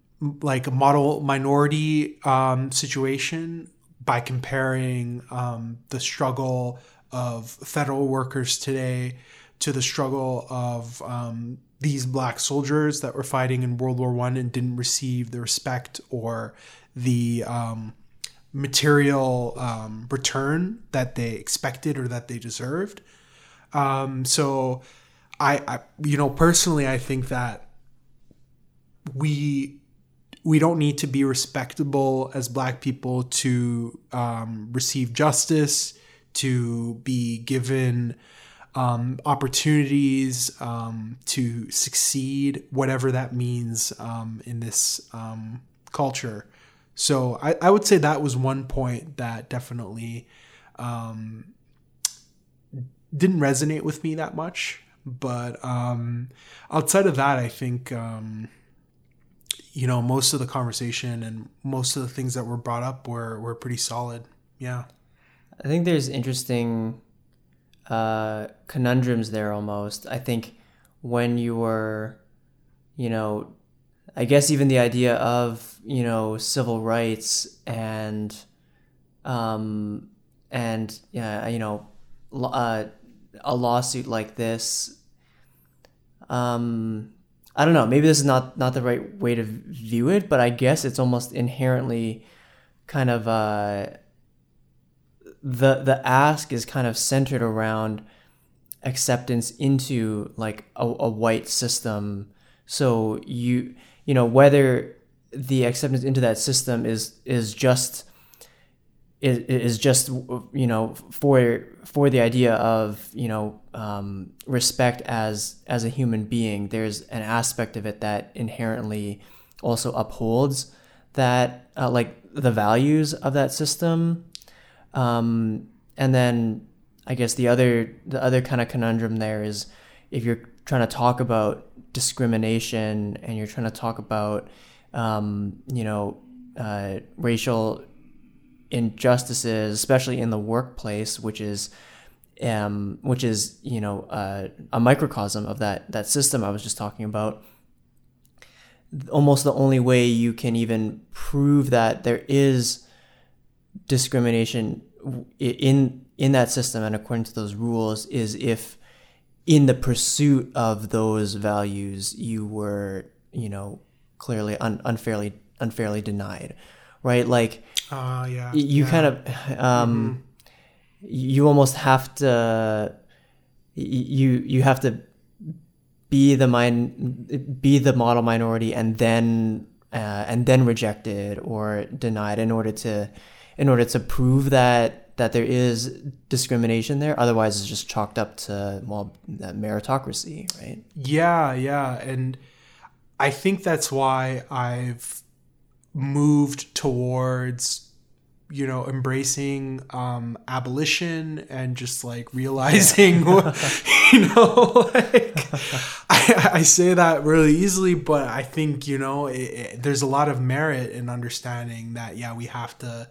like a model minority um, situation by comparing um, the struggle of federal workers today to the struggle of um, these black soldiers that were fighting in World War One and didn't receive the respect or the um, material um, return that they expected or that they deserved. Um, so, I, I, you know, personally, I think that we we don't need to be respectable as black people to um, receive justice, to be given um, opportunities um, to succeed, whatever that means um, in this um, culture. So I, I, would say that was one point that definitely um, didn't resonate with me that much. But outside of that, I think you know, most of the conversation and most of the things that were brought up were, were pretty solid. Yeah. I think there's interesting uh, conundrums there almost. I think when you were, you know, I guess even the idea of you know civil rights and um and yeah you know uh, a lawsuit like this um I don't know maybe this is not not the right way to view it but I guess it's almost inherently kind of uh the the ask is kind of centered around acceptance into like a, a white system. So you you know whether the acceptance into that system is is just is, is just you know for for the idea of you know um, respect as as a human being there's an aspect of it that inherently also upholds that uh, like the values of that system um, and then I guess the other the other kind of conundrum there is if you're trying to talk about discrimination and you're trying to talk about um, you know uh, racial injustices, especially in the workplace, which is um, which is you know uh, a microcosm of that that system I was just talking about. Almost the only way you can even prove that there is discrimination in in that system and according to those rules is if in the pursuit of those values you were you know clearly un- unfairly unfairly denied right like uh, yeah, you yeah. kind of um, mm-hmm. you almost have to you you have to be the min- be the model minority and then uh, and then rejected or denied in order to in order to prove that that there is discrimination there. Otherwise, it's just chalked up to well meritocracy, right? Yeah, yeah, and I think that's why I've moved towards you know embracing um abolition and just like realizing you know like I, I say that really easily but i think you know it, it, there's a lot of merit in understanding that yeah we have to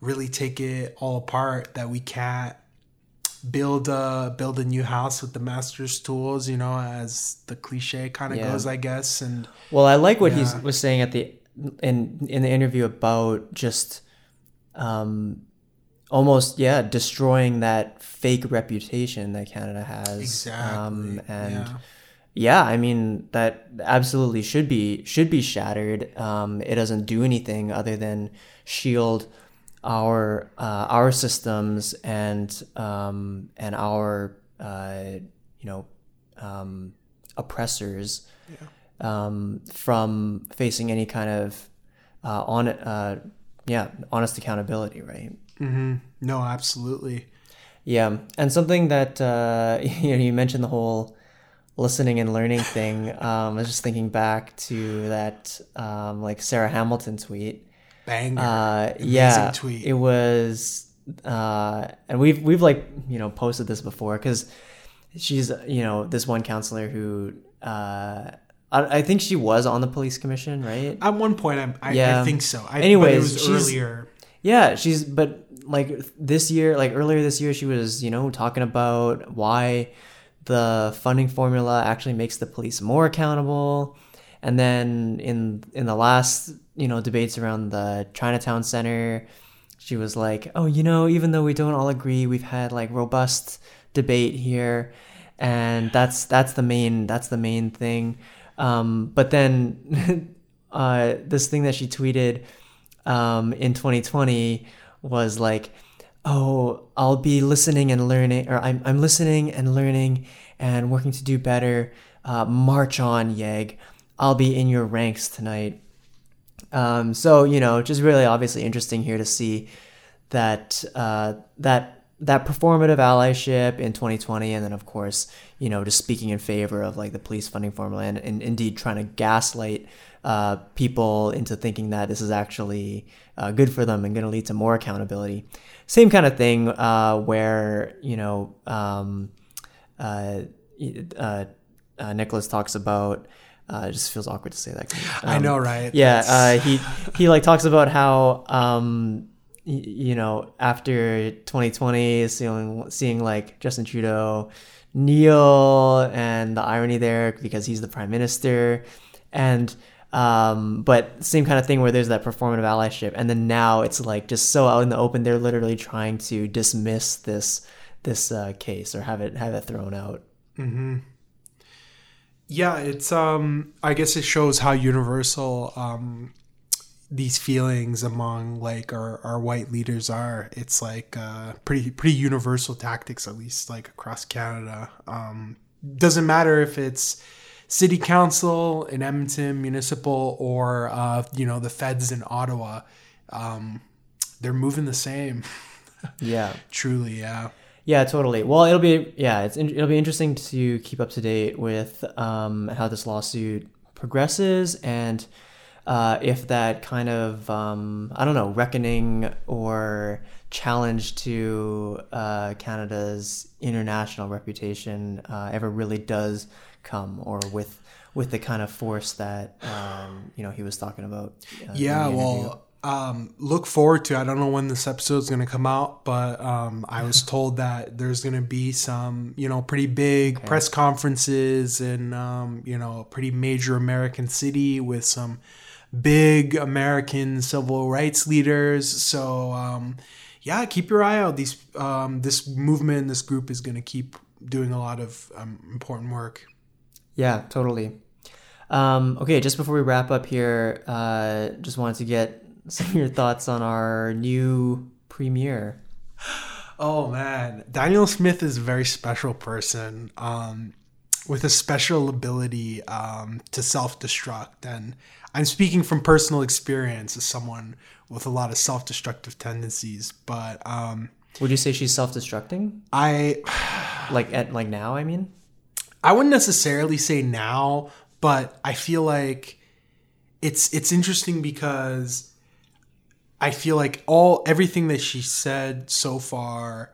really take it all apart that we can't build a build a new house with the master's tools you know as the cliche kind of yeah. goes i guess and well i like what yeah. he was saying at the in in the interview about just um almost yeah destroying that fake reputation that canada has exactly um, and yeah. yeah. i mean that absolutely should be should be shattered um it doesn't do anything other than shield our uh, our systems and um, and our uh, you know um, oppressors yeah. um, from facing any kind of uh, on uh, yeah honest accountability, right? Mm-hmm. No, absolutely. Yeah, and something that uh, you know you mentioned the whole listening and learning thing. Um, I was just thinking back to that um, like Sarah Hamilton tweet banger. Uh, yeah, tweet. It was, uh, and we've we've like you know posted this before because she's you know this one councilor who uh, I, I, think she was on the police commission, right? At one point, I, I yeah. I think so. I, Anyways, it was earlier. Yeah, she's but like this year, like earlier this year, she was you know talking about why the funding formula actually makes the police more accountable and then in in the last you know debates around the Chinatown Center, she was like, "Oh, you know, even though we don't all agree, we've had like robust debate here, and that's that's the main that's the main thing." Um, but then uh, this thing that she tweeted um, in 2020 was like, "Oh, I'll be listening and learning, or I'm I'm listening and learning and working to do better. Uh, march on, Yeg." I'll be in your ranks tonight. Um, so you know, just really obviously interesting here to see that uh, that that performative allyship in 2020, and then of course, you know, just speaking in favor of like the police funding formula, and, and indeed trying to gaslight uh, people into thinking that this is actually uh, good for them and going to lead to more accountability. Same kind of thing uh, where you know um, uh, uh, Nicholas talks about uh, it just feels awkward to say that. Um, I know, right? Yeah, uh, he he like talks about how um, y- you know after 2020, seeing seeing like Justin Trudeau kneel and the irony there because he's the prime minister, and Um, but same kind of thing where there's that performative allyship, and then now it's like just so out in the open. They're literally trying to dismiss this this uh, case or have it have it thrown out. Yeah, it's um I guess it shows how universal um these feelings among like our, our white leaders are. It's like uh pretty pretty universal tactics at least like across Canada. Um doesn't matter if it's city council in Edmonton municipal or uh you know the feds in Ottawa. Um they're moving the same. Yeah. Truly, yeah. Yeah, totally. Well, it'll be yeah, it's it'll be interesting to keep up to date with um, how this lawsuit progresses and uh, if that kind of um, I don't know reckoning or challenge to uh, Canada's international reputation uh, ever really does come, or with with the kind of force that um, you know he was talking about. uh, Yeah, well, um, look forward to. I don't know when this episode is going to come out, but um, I was told that there's going to be some, you know, pretty big press conferences in, um, you know, a pretty major American city with some big American civil rights leaders. So, um, yeah, keep your eye out. These, um, this movement, this group is going to keep doing a lot of um, important work. Yeah, totally. Um, okay, just before we wrap up here, uh, just wanted to get some of your thoughts on our new premiere. Oh man, Danielle Smith is a very special person um, with a special ability um, to self-destruct, and I'm speaking from personal experience as someone with a lot of self-destructive tendencies. But um, Would you say she's self-destructing? I, Like at like now? I mean, I wouldn't necessarily say now, but I feel like it's it's interesting because I feel like all everything that she said so far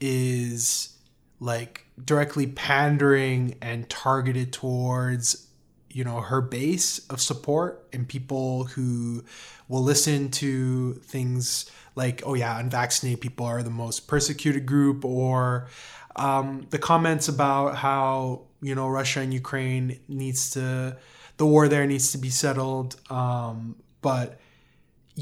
is like directly pandering and targeted towards you know her base of support and people who will listen to things like oh yeah unvaccinated people are the most persecuted group or um, the comments about how you know Russia and Ukraine needs to the war there needs to be settled. Um, but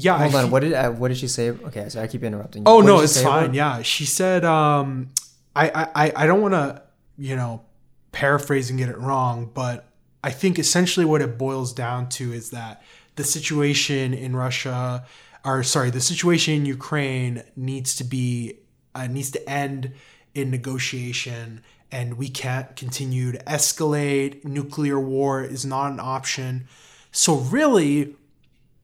yeah hold I on. What did uh, what did she say? Okay, so I keep interrupting. you. Oh What no, it's say about- fine. Yeah, she said, um, I, I, I- I don't want to, you know, paraphrase and get it wrong, but I think essentially what it boils down to is that the situation in Russia, or sorry, the situation in Ukraine needs to be uh, needs to end in negotiation, and we can't continue to escalate. Nuclear war is not an option. So really.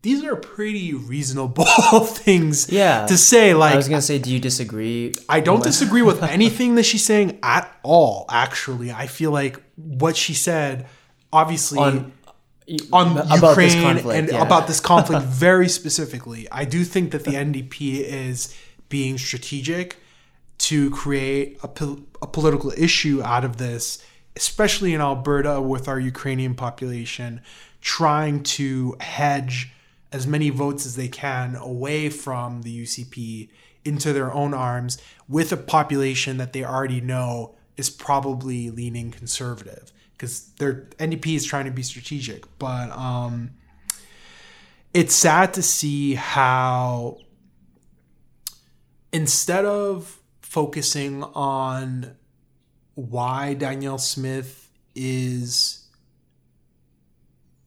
These are pretty reasonable things Yeah. to say. Like, I was gonna say, do you disagree? I don't disagree with anything that she's saying at all. Actually, I feel like what she said, obviously, On- on, about this Ukraine conflict, and yeah. about this conflict very specifically. I do think that the NDP is being strategic to create a, pol- a political issue out of this, especially in Alberta with our Ukrainian population, trying to hedge as many votes as they can away from the UCP into their own arms with a population that they already know is probably leaning conservative because their NDP is trying to be strategic. But um, it's sad to see how instead of focusing on why Danielle Smith is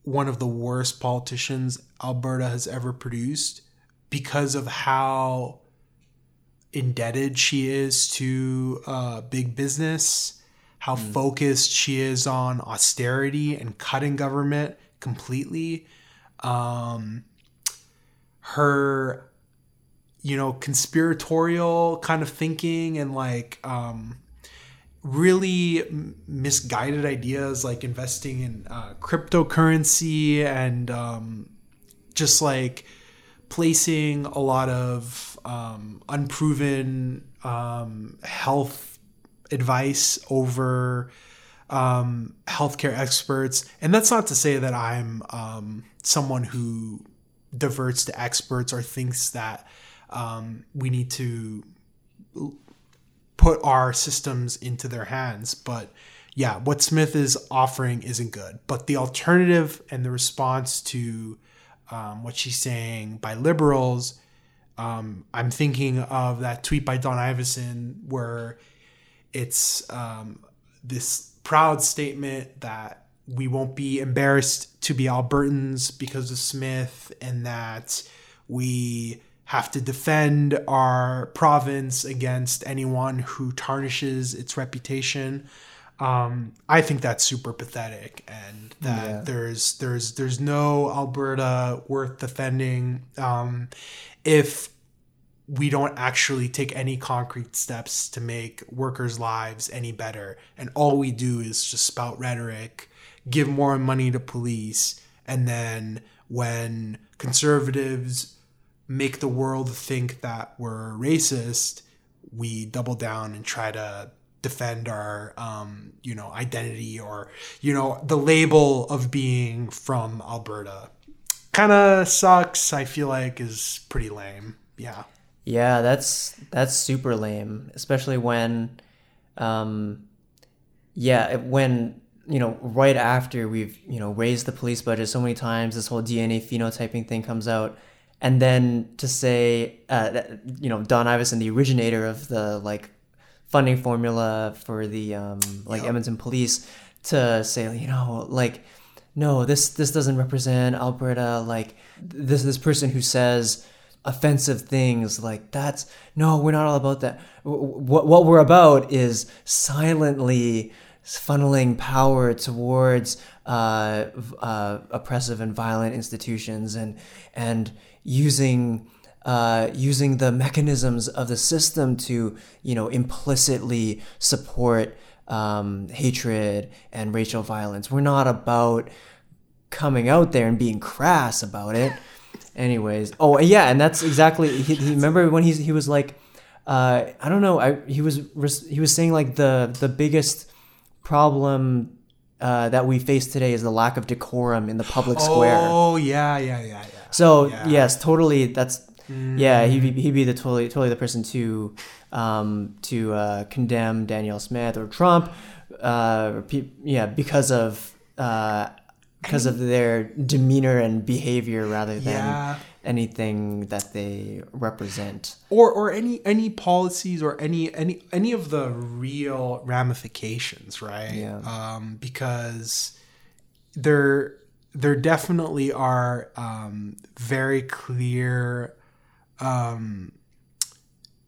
one of the worst politicians Alberta has ever produced because of how indebted she is to uh, big business, how focused she is on austerity and cutting government completely. Um, her, you know, conspiratorial kind of thinking and like um, really misguided ideas like investing in uh, cryptocurrency and um, just like placing a lot of um, unproven um, health advice over um, healthcare experts. And that's not to say that I'm um, someone who diverts to experts or thinks that um, we need to put our systems into their hands. But yeah, what Smith is offering isn't good. But the alternative and the response to um, what she's saying by liberals, um, I'm thinking of that tweet by Don Iveson where it's um, this proud statement that we won't be embarrassed to be Albertans because of Smith and that we have to defend our province against anyone who tarnishes its reputation. Um, I think that's super pathetic, and that Yeah. there's there's there's no Alberta worth defending um, if we don't actually take any concrete steps to make workers' lives any better, and all we do is just spout rhetoric, give more money to police, and then when conservatives make the world think that we're racist, we double down and try to defend our um, you know identity or you know the label of being from Alberta. Kind of sucks. I feel like is pretty lame. Yeah. Yeah, that's that's super lame, especially when, um, yeah, when you know right after we've you know raised the police budget so many times, this whole DNA phenotyping thing comes out, and then to say, uh, that, you know, Don Iveson, the originator of the like funding formula for the um, like Yep. Edmonton police, to say, you know, like no, this this doesn't represent Alberta. Like this this person who says offensive things like that's no, we're not all about that. What what we're about is silently funneling power towards uh, uh, oppressive and violent institutions and and using uh, using the mechanisms of the system to you know implicitly support um, hatred and racial violence. We're not about coming out there and being crass about it. Anyways, oh yeah, and that's exactly. He, he remember when he's he was like, uh, I don't know. I he was he was saying like the the biggest problem uh, that we face today is the lack of decorum in the public square. Oh yeah, yeah, yeah, yeah. So Yeah. yes, totally. That's yeah. He'd be, he'd be the totally totally the person to um, to uh, condemn Danielle Smith or Trump. Uh, pe- yeah, because of uh, because of their demeanor and behavior rather than Yeah. anything that they represent. or or any any policies or any any any of the real ramifications right Yeah. um because there there definitely are um very clear um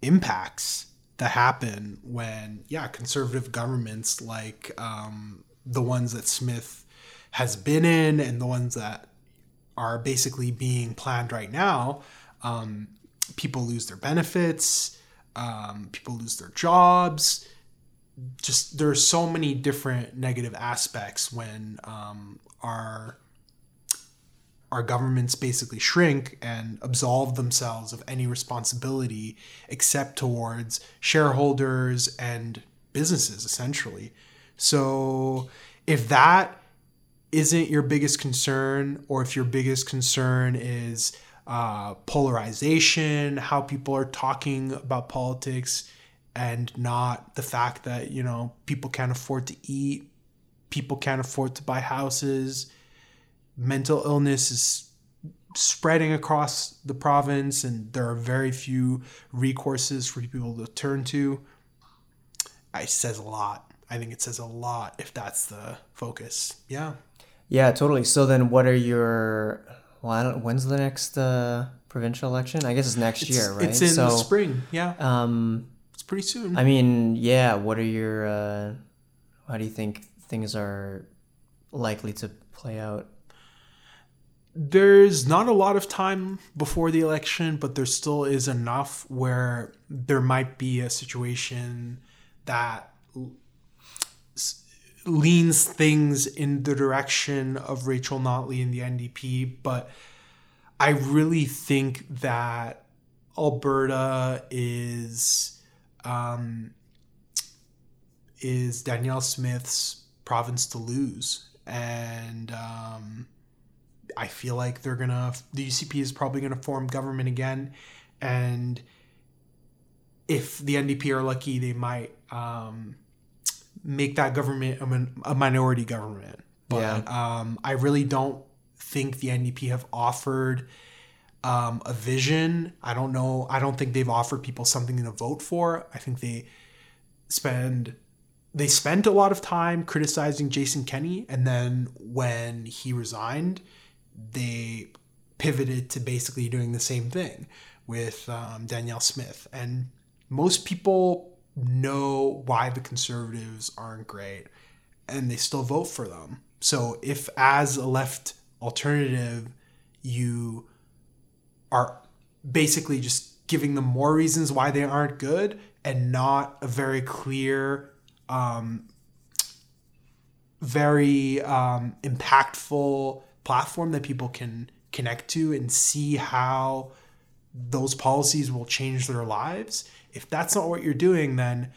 impacts that happen when yeah conservative governments like um the ones that Smith has been in and the ones that are basically being planned right now um, people lose their benefits um, people lose their jobs. Just there's so many different negative aspects when um, our our governments basically shrink and absolve themselves of any responsibility except towards shareholders and businesses essentially. So if that isn't your biggest concern, or if your biggest concern is uh, polarization, how people are talking about politics, and not the fact that you know people can't afford to eat, people can't afford to buy houses, mental illness is spreading across the province, and there are very few recourses for people to turn to. i says a lot. I think it says a lot if that's the focus. Yeah. Yeah, totally. So then, what are your? Well, I don't. When's the next uh, provincial election? I guess it's next It's, year, right? it's in so, the spring. Yeah, Um, it's pretty soon. I mean, yeah. What are your? Uh, how do you think things are likely to play out? There's not a lot of time before the election, but there still is enough where there might be a situation that leans things in the direction of Rachel Notley and the NDP. But I really think that Alberta is um, is Danielle Smith's province to lose, and um, I feel like they're gonna the UCP is probably gonna form government again, and if the NDP are lucky, they might um, make that government a, min- a minority government. But Yeah. um, I really don't think the NDP have offered um, a vision. I don't know. I don't think they've offered people something to vote for. I think they spend they spent a lot of time criticizing Jason Kenney, and then when he resigned, they pivoted to basically doing the same thing with um, Danielle Smith. And most people know why the conservatives aren't great, and they still vote for them. So if, as a left alternative, you are basically just giving them more reasons why they aren't good and not a very clear um, very um, impactful platform that people can connect to and see how those policies will change their lives. If that's not what you're doing, then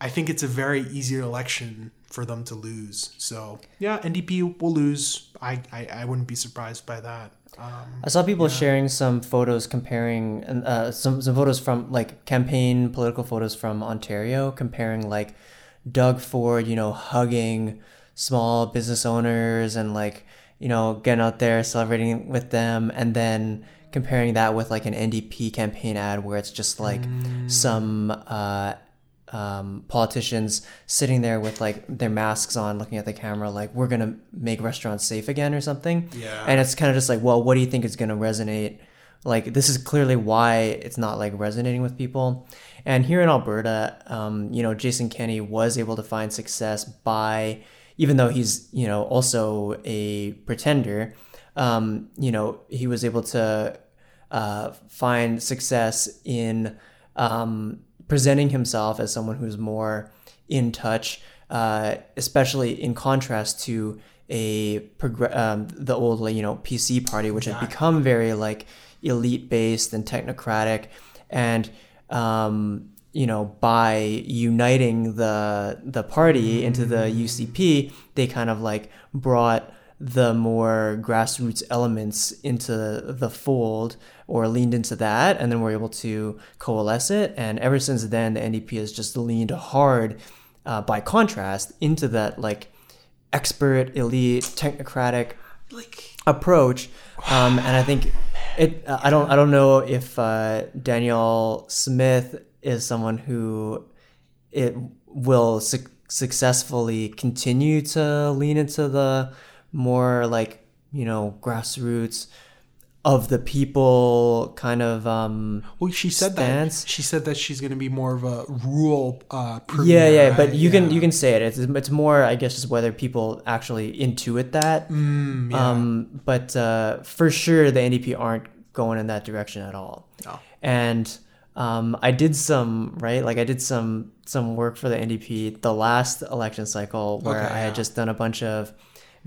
I think it's a very easy election for them to lose. So yeah, NDP will lose. I I, I wouldn't be surprised by that. Um, I saw people sharing some photos comparing uh, some some photos from like campaign political photos from Ontario comparing like Doug Ford, you know, hugging small business owners and like you know getting out there celebrating with them, and then comparing that with like an NDP campaign ad where it's just like some uh, um, politicians sitting there with like their masks on, looking at the camera, like we're gonna make restaurants safe again or something. Yeah. And it's kind of just like, well, what do you think is gonna resonate? Like this is clearly why it's not like resonating with people. And here in Alberta, um, you know, Jason Kenney was able to find success by, even though he's you know also a pretender, um, you know, he was able to uh, find success in um, presenting himself as someone who's more in touch, uh, especially in contrast to a progr- um, the old you know PC party, which had become very like elite based and technocratic, and um, you know by uniting the the party into the UCP, they kind of like brought the more grassroots elements into the fold or leaned into that and then we're able to coalesce it. And ever since then the ndp has just leaned hard uh, by contrast into that like expert elite technocratic like approach. Um, and i think it i don't i don't know if uh, danielle smith is someone who it will su- successfully continue to lean into the more like you know grassroots of the people kind of um well, she said stance. that she said that she's going to be more of a rural uh yeah premier, yeah but right? you can you can say it it's, it's more i guess just whether people actually intuit that Mm, yeah. um but uh for sure the ndp aren't going in that direction at all No. and um, I did some right, like I did some some work for the NDP the last election cycle where Okay, I yeah. had just done a bunch of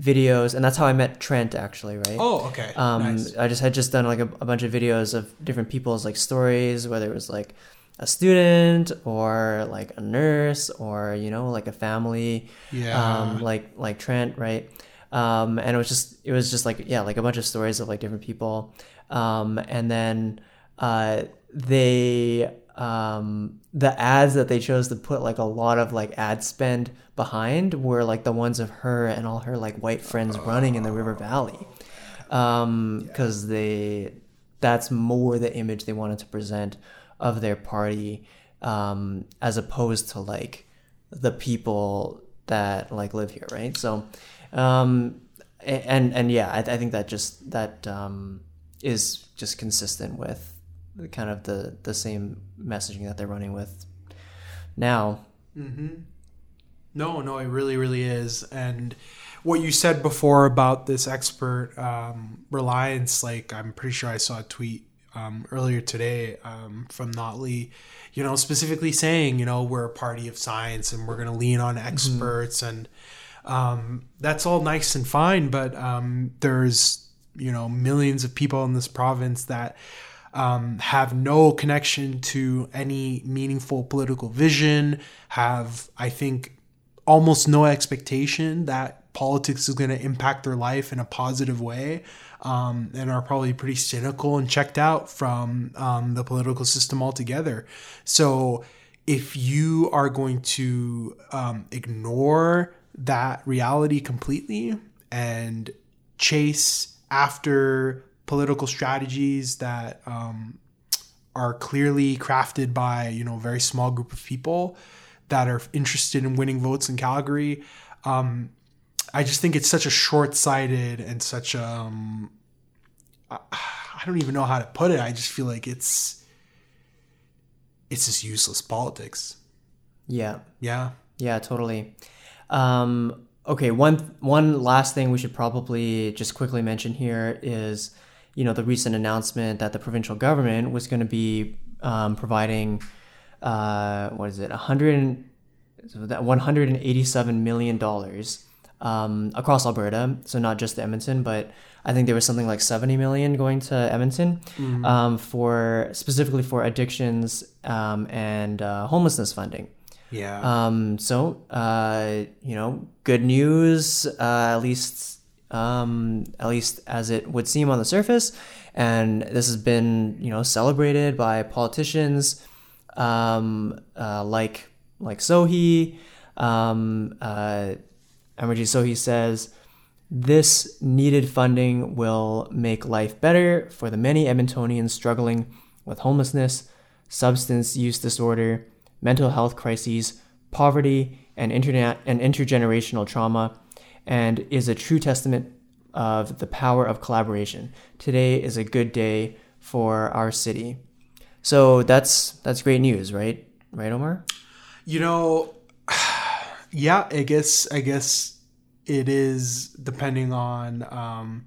videos, and that's how I met Trent actually, right? oh okay um, nice. I just had just done like a, a bunch of videos of different people's like stories, whether it was like a student or like a nurse or you know like a family, Yeah. um, like like Trent, right? Um, and it was just it was just like yeah, like a bunch of stories of like different people, um, and then uh, they um, the ads that they chose to put like a lot of like ad spend behind were like the ones of her and all her like white friends running in the river valley. Um because they that's more the image they wanted to present of their party um as opposed to like the people that like live here right? So um and and yeah i, I think that just that um is just consistent with kind of the the same messaging that they're running with now Mm-hmm. No, no, it really, really is. And what you said before about this expert um, reliance, like I'm pretty sure I saw a tweet um, earlier today um, from Notley, you know, specifically saying, you know, we're a party of science and we're going to lean on experts, and um, that's all nice and fine. But um, there's, you know, millions of people in this province that um, have no connection to any meaningful political vision, have, I think, almost no expectation that politics is going to impact their life in a positive way um, and are probably pretty cynical and checked out from um, the political system altogether. So if you are going to um, ignore that reality completely and chase after political strategies that um, are clearly crafted by you know a very small group of people that are interested in winning votes in Calgary. Um, I just think it's such a short-sighted and such a um, I don't even know how to put it. I just feel like it's it's just useless politics. Yeah. Yeah. Yeah, totally. Um, okay, one one last thing we should probably just quickly mention here is, you know, the recent announcement that the provincial government was going to be um, providing, uh, what is it, a hundred, that one hundred and eighty-seven million dollars um, across Alberta. So not just Edmonton, but I think there was something like 70 million going to Edmonton Mm-hmm. um, for specifically for addictions um, and uh, homelessness funding. Yeah. Um, so uh, you know, good news, uh, at least um, at least as it would seem on the surface, and this has been you know celebrated by politicians um, uh, like like Sohi. Um, uh, Sohi says. This needed funding will make life better for the many Edmontonians struggling with homelessness, substance use disorder, mental health crises, poverty, and internet and intergenerational trauma, and is a true testament of the power of collaboration. Today is a good day for our city. So that's that's great news, right? Right, Omar? You know, yeah, I guess I guess it is depending on um,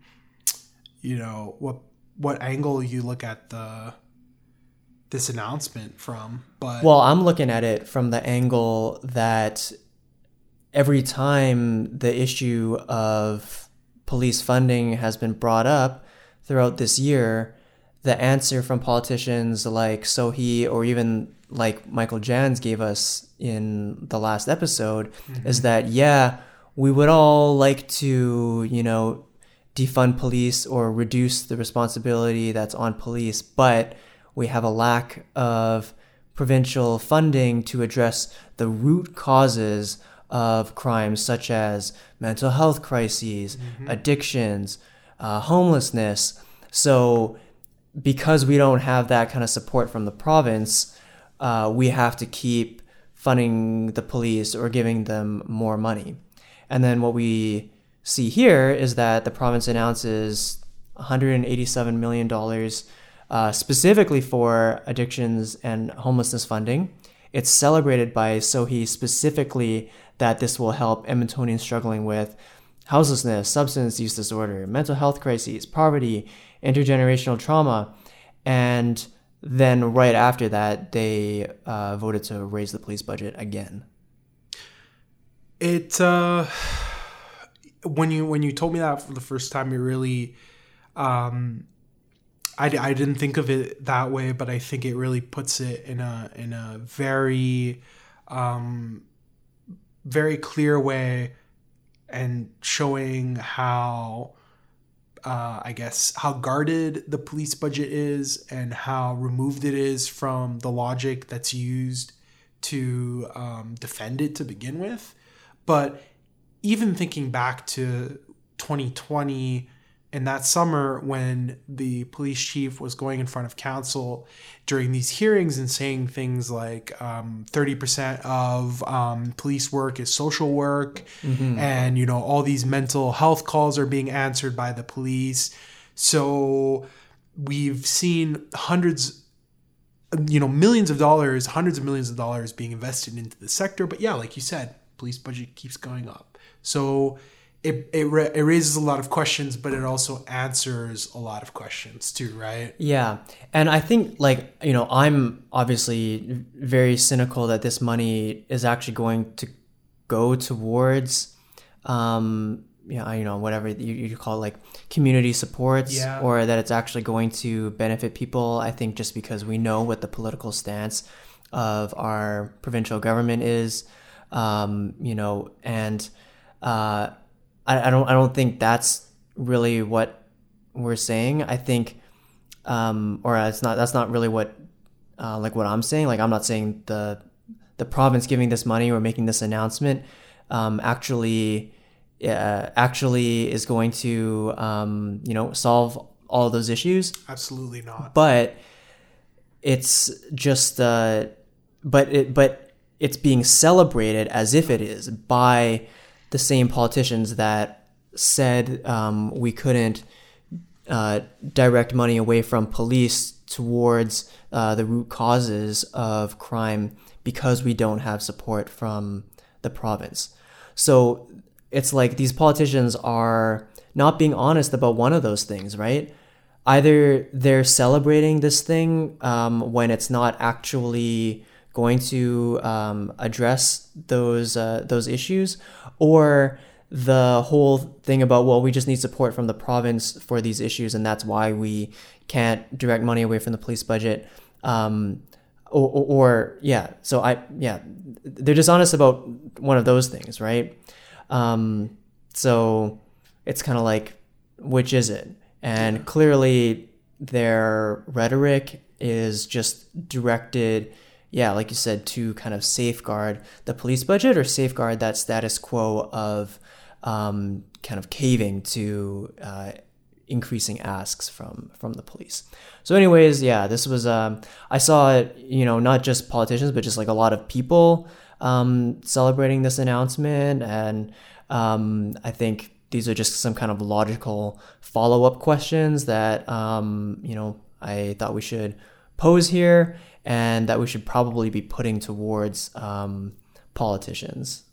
you know what what angle you look at the this announcement from. But Well, I'm looking at it from the angle that every time the issue of police funding has been brought up throughout this year, the answer from politicians like Sohi or even like Michael Janz gave us in the last episode mm-hmm. is that, yeah, we would all like to, you know, defund police or reduce the responsibility that's on police, but we have a lack of provincial funding to address the root causes of crimes such as mental health crises, addictions, uh, homelessness. So, because we don't have that kind of support from the province, uh, we have to keep funding the police or giving them more money. And then what we see here is that the province announces $187 million uh, specifically for addictions and homelessness funding. It's celebrated by Sohi specifically that this will help Edmontonians struggling with houselessness, substance use disorder, mental health crises, poverty, intergenerational trauma. And then right after that, they uh, voted to raise the police budget again. it uh when you when you told me that for the first time it really um I, I didn't think of it that way but i think it really puts it in a in a very um very clear way and showing how uh, I guess how guarded the police budget is and how removed it is from the logic that's used to um, defend it to begin with. But even thinking back to 2020 and that summer when the police chief was going in front of council during these hearings and saying things like um, 30% of um, police work is social work and you know all these mental health calls are being answered by the police. So we've seen hundreds you know millions of dollars hundreds of millions of dollars being invested into the sector. But yeah like you said police budget keeps going up. So it, it, ra- it raises a lot of questions but it also answers a lot of questions too right Yeah. And I think, like, you know, I'm obviously very cynical that this money is actually going to go towards, um, you know, you know whatever you, you call it, like community supports, Yeah. or that it's actually going to benefit people. I think just because we know what the political stance of our provincial government is, um, you know, and uh, I, I don't I don't think that's really what we're saying. I think um, or it's not that's not really what uh, like what I'm saying. Like I'm not saying the the province giving this money or making this announcement um, actually uh, actually is going to um, you know solve all those issues. Absolutely not. But it's just uh, but it but it's being celebrated as if it is by the same politicians that said um, we couldn't uh, direct money away from police towards uh, the root causes of crime because we don't have support from the province. So it's like these politicians are not being honest about one of those things, right? Either they're celebrating this thing um, when it's not actually going to um, address those uh, those issues, or the whole thing about well we just need support from the province for these issues and that's why we can't direct money away from the police budget um, or, or, or, yeah so i yeah they're dishonest about one of those things right? Um, so it's kind of like which is it? And clearly their rhetoric is just directed yeah like you said to kind of safeguard the police budget or safeguard that status quo of um, kind of caving to uh, increasing asks from from the police. So, anyways, yeah, this was um, I saw it, you know, not just politicians, but just like a lot of people um, celebrating this announcement, and um, I think these are just some kind of logical follow up questions that um, you know I thought we should pose here, and that we should probably be putting towards um, politicians.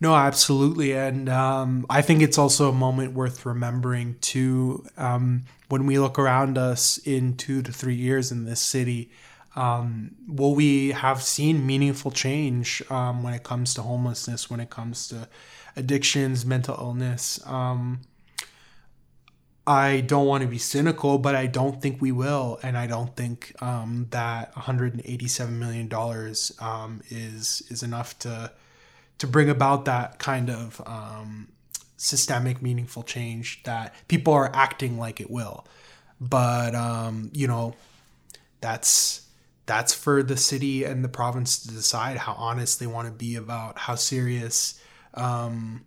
No, absolutely. And um, I think it's also a moment worth remembering too. Um, when we look around us in two to three years in this city, um, will we have seen meaningful change um, when it comes to homelessness, when it comes to addictions, mental illness? Um, I don't want to be cynical, but I don't think we will, and I don't think um, that 187 million dollars is is enough to to bring about that kind of um, systemic, meaningful change that people are acting like it will. But um, you know, that's that's for the city and the province to decide how honest they want to be about how serious um,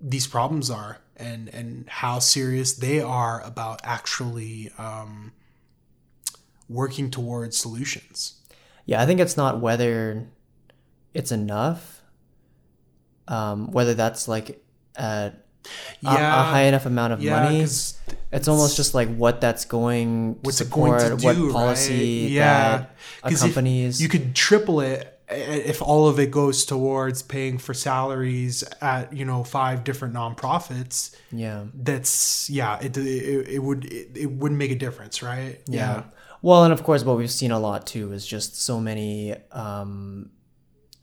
these problems are and and how serious they are about actually um, working towards solutions. Yeah, I think it's not whether it's enough um, whether that's like a, yeah, a, a high enough amount of yeah, money. It's, it's almost just like what that's going to support, to do, what policy right? yeah. that accompanies. You could triple it if all of it goes towards paying for salaries at you know five different nonprofits yeah that's yeah it it, it would it, it wouldn't make a difference right yeah. yeah. well and of course what we've seen a lot too is just so many um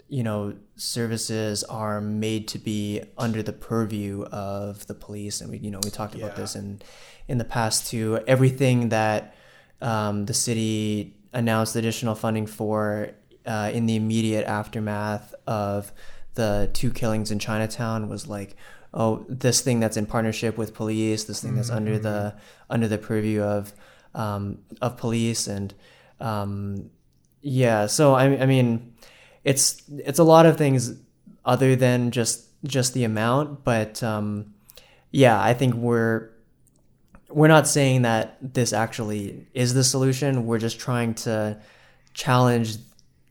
you know, services are made to be under the purview of the police, and we, you know, we talked about yeah. this in in the past too. Everything that um, the city announced additional funding for uh, in the immediate aftermath of the two killings in Chinatown was like, oh, this thing that's in partnership with police, this thing that's mm-hmm. under the mm-hmm. under the purview of um, of police, and um, yeah. So I, I mean it's it's a lot of things other than just just the amount, but um, yeah, I think we're we're not saying that this actually is the solution. We're just trying to challenge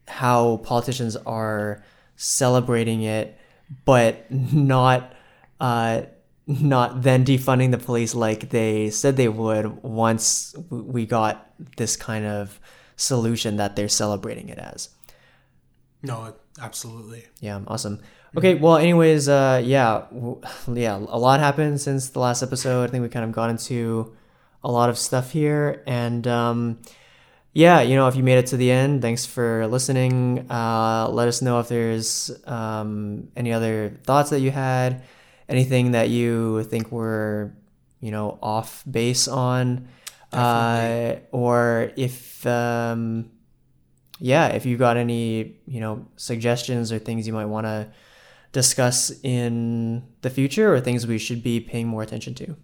how politicians are celebrating it, but not uh, not then defunding the police like they said they would once we got this kind of solution that they're celebrating it as. No, absolutely. Yeah, awesome. Okay, well, anyways, uh, yeah, yeah, a lot happened since the last episode. I think we kind of got into a lot of stuff here, and um, yeah, you know, if you made it to the end, thanks for listening. Uh, let us know if there's um, any other thoughts that you had, anything that you think were, you know, off base on, uh, or if um, yeah, if you've got any, you know, suggestions or things you might want to discuss in the future or things we should be paying more attention to.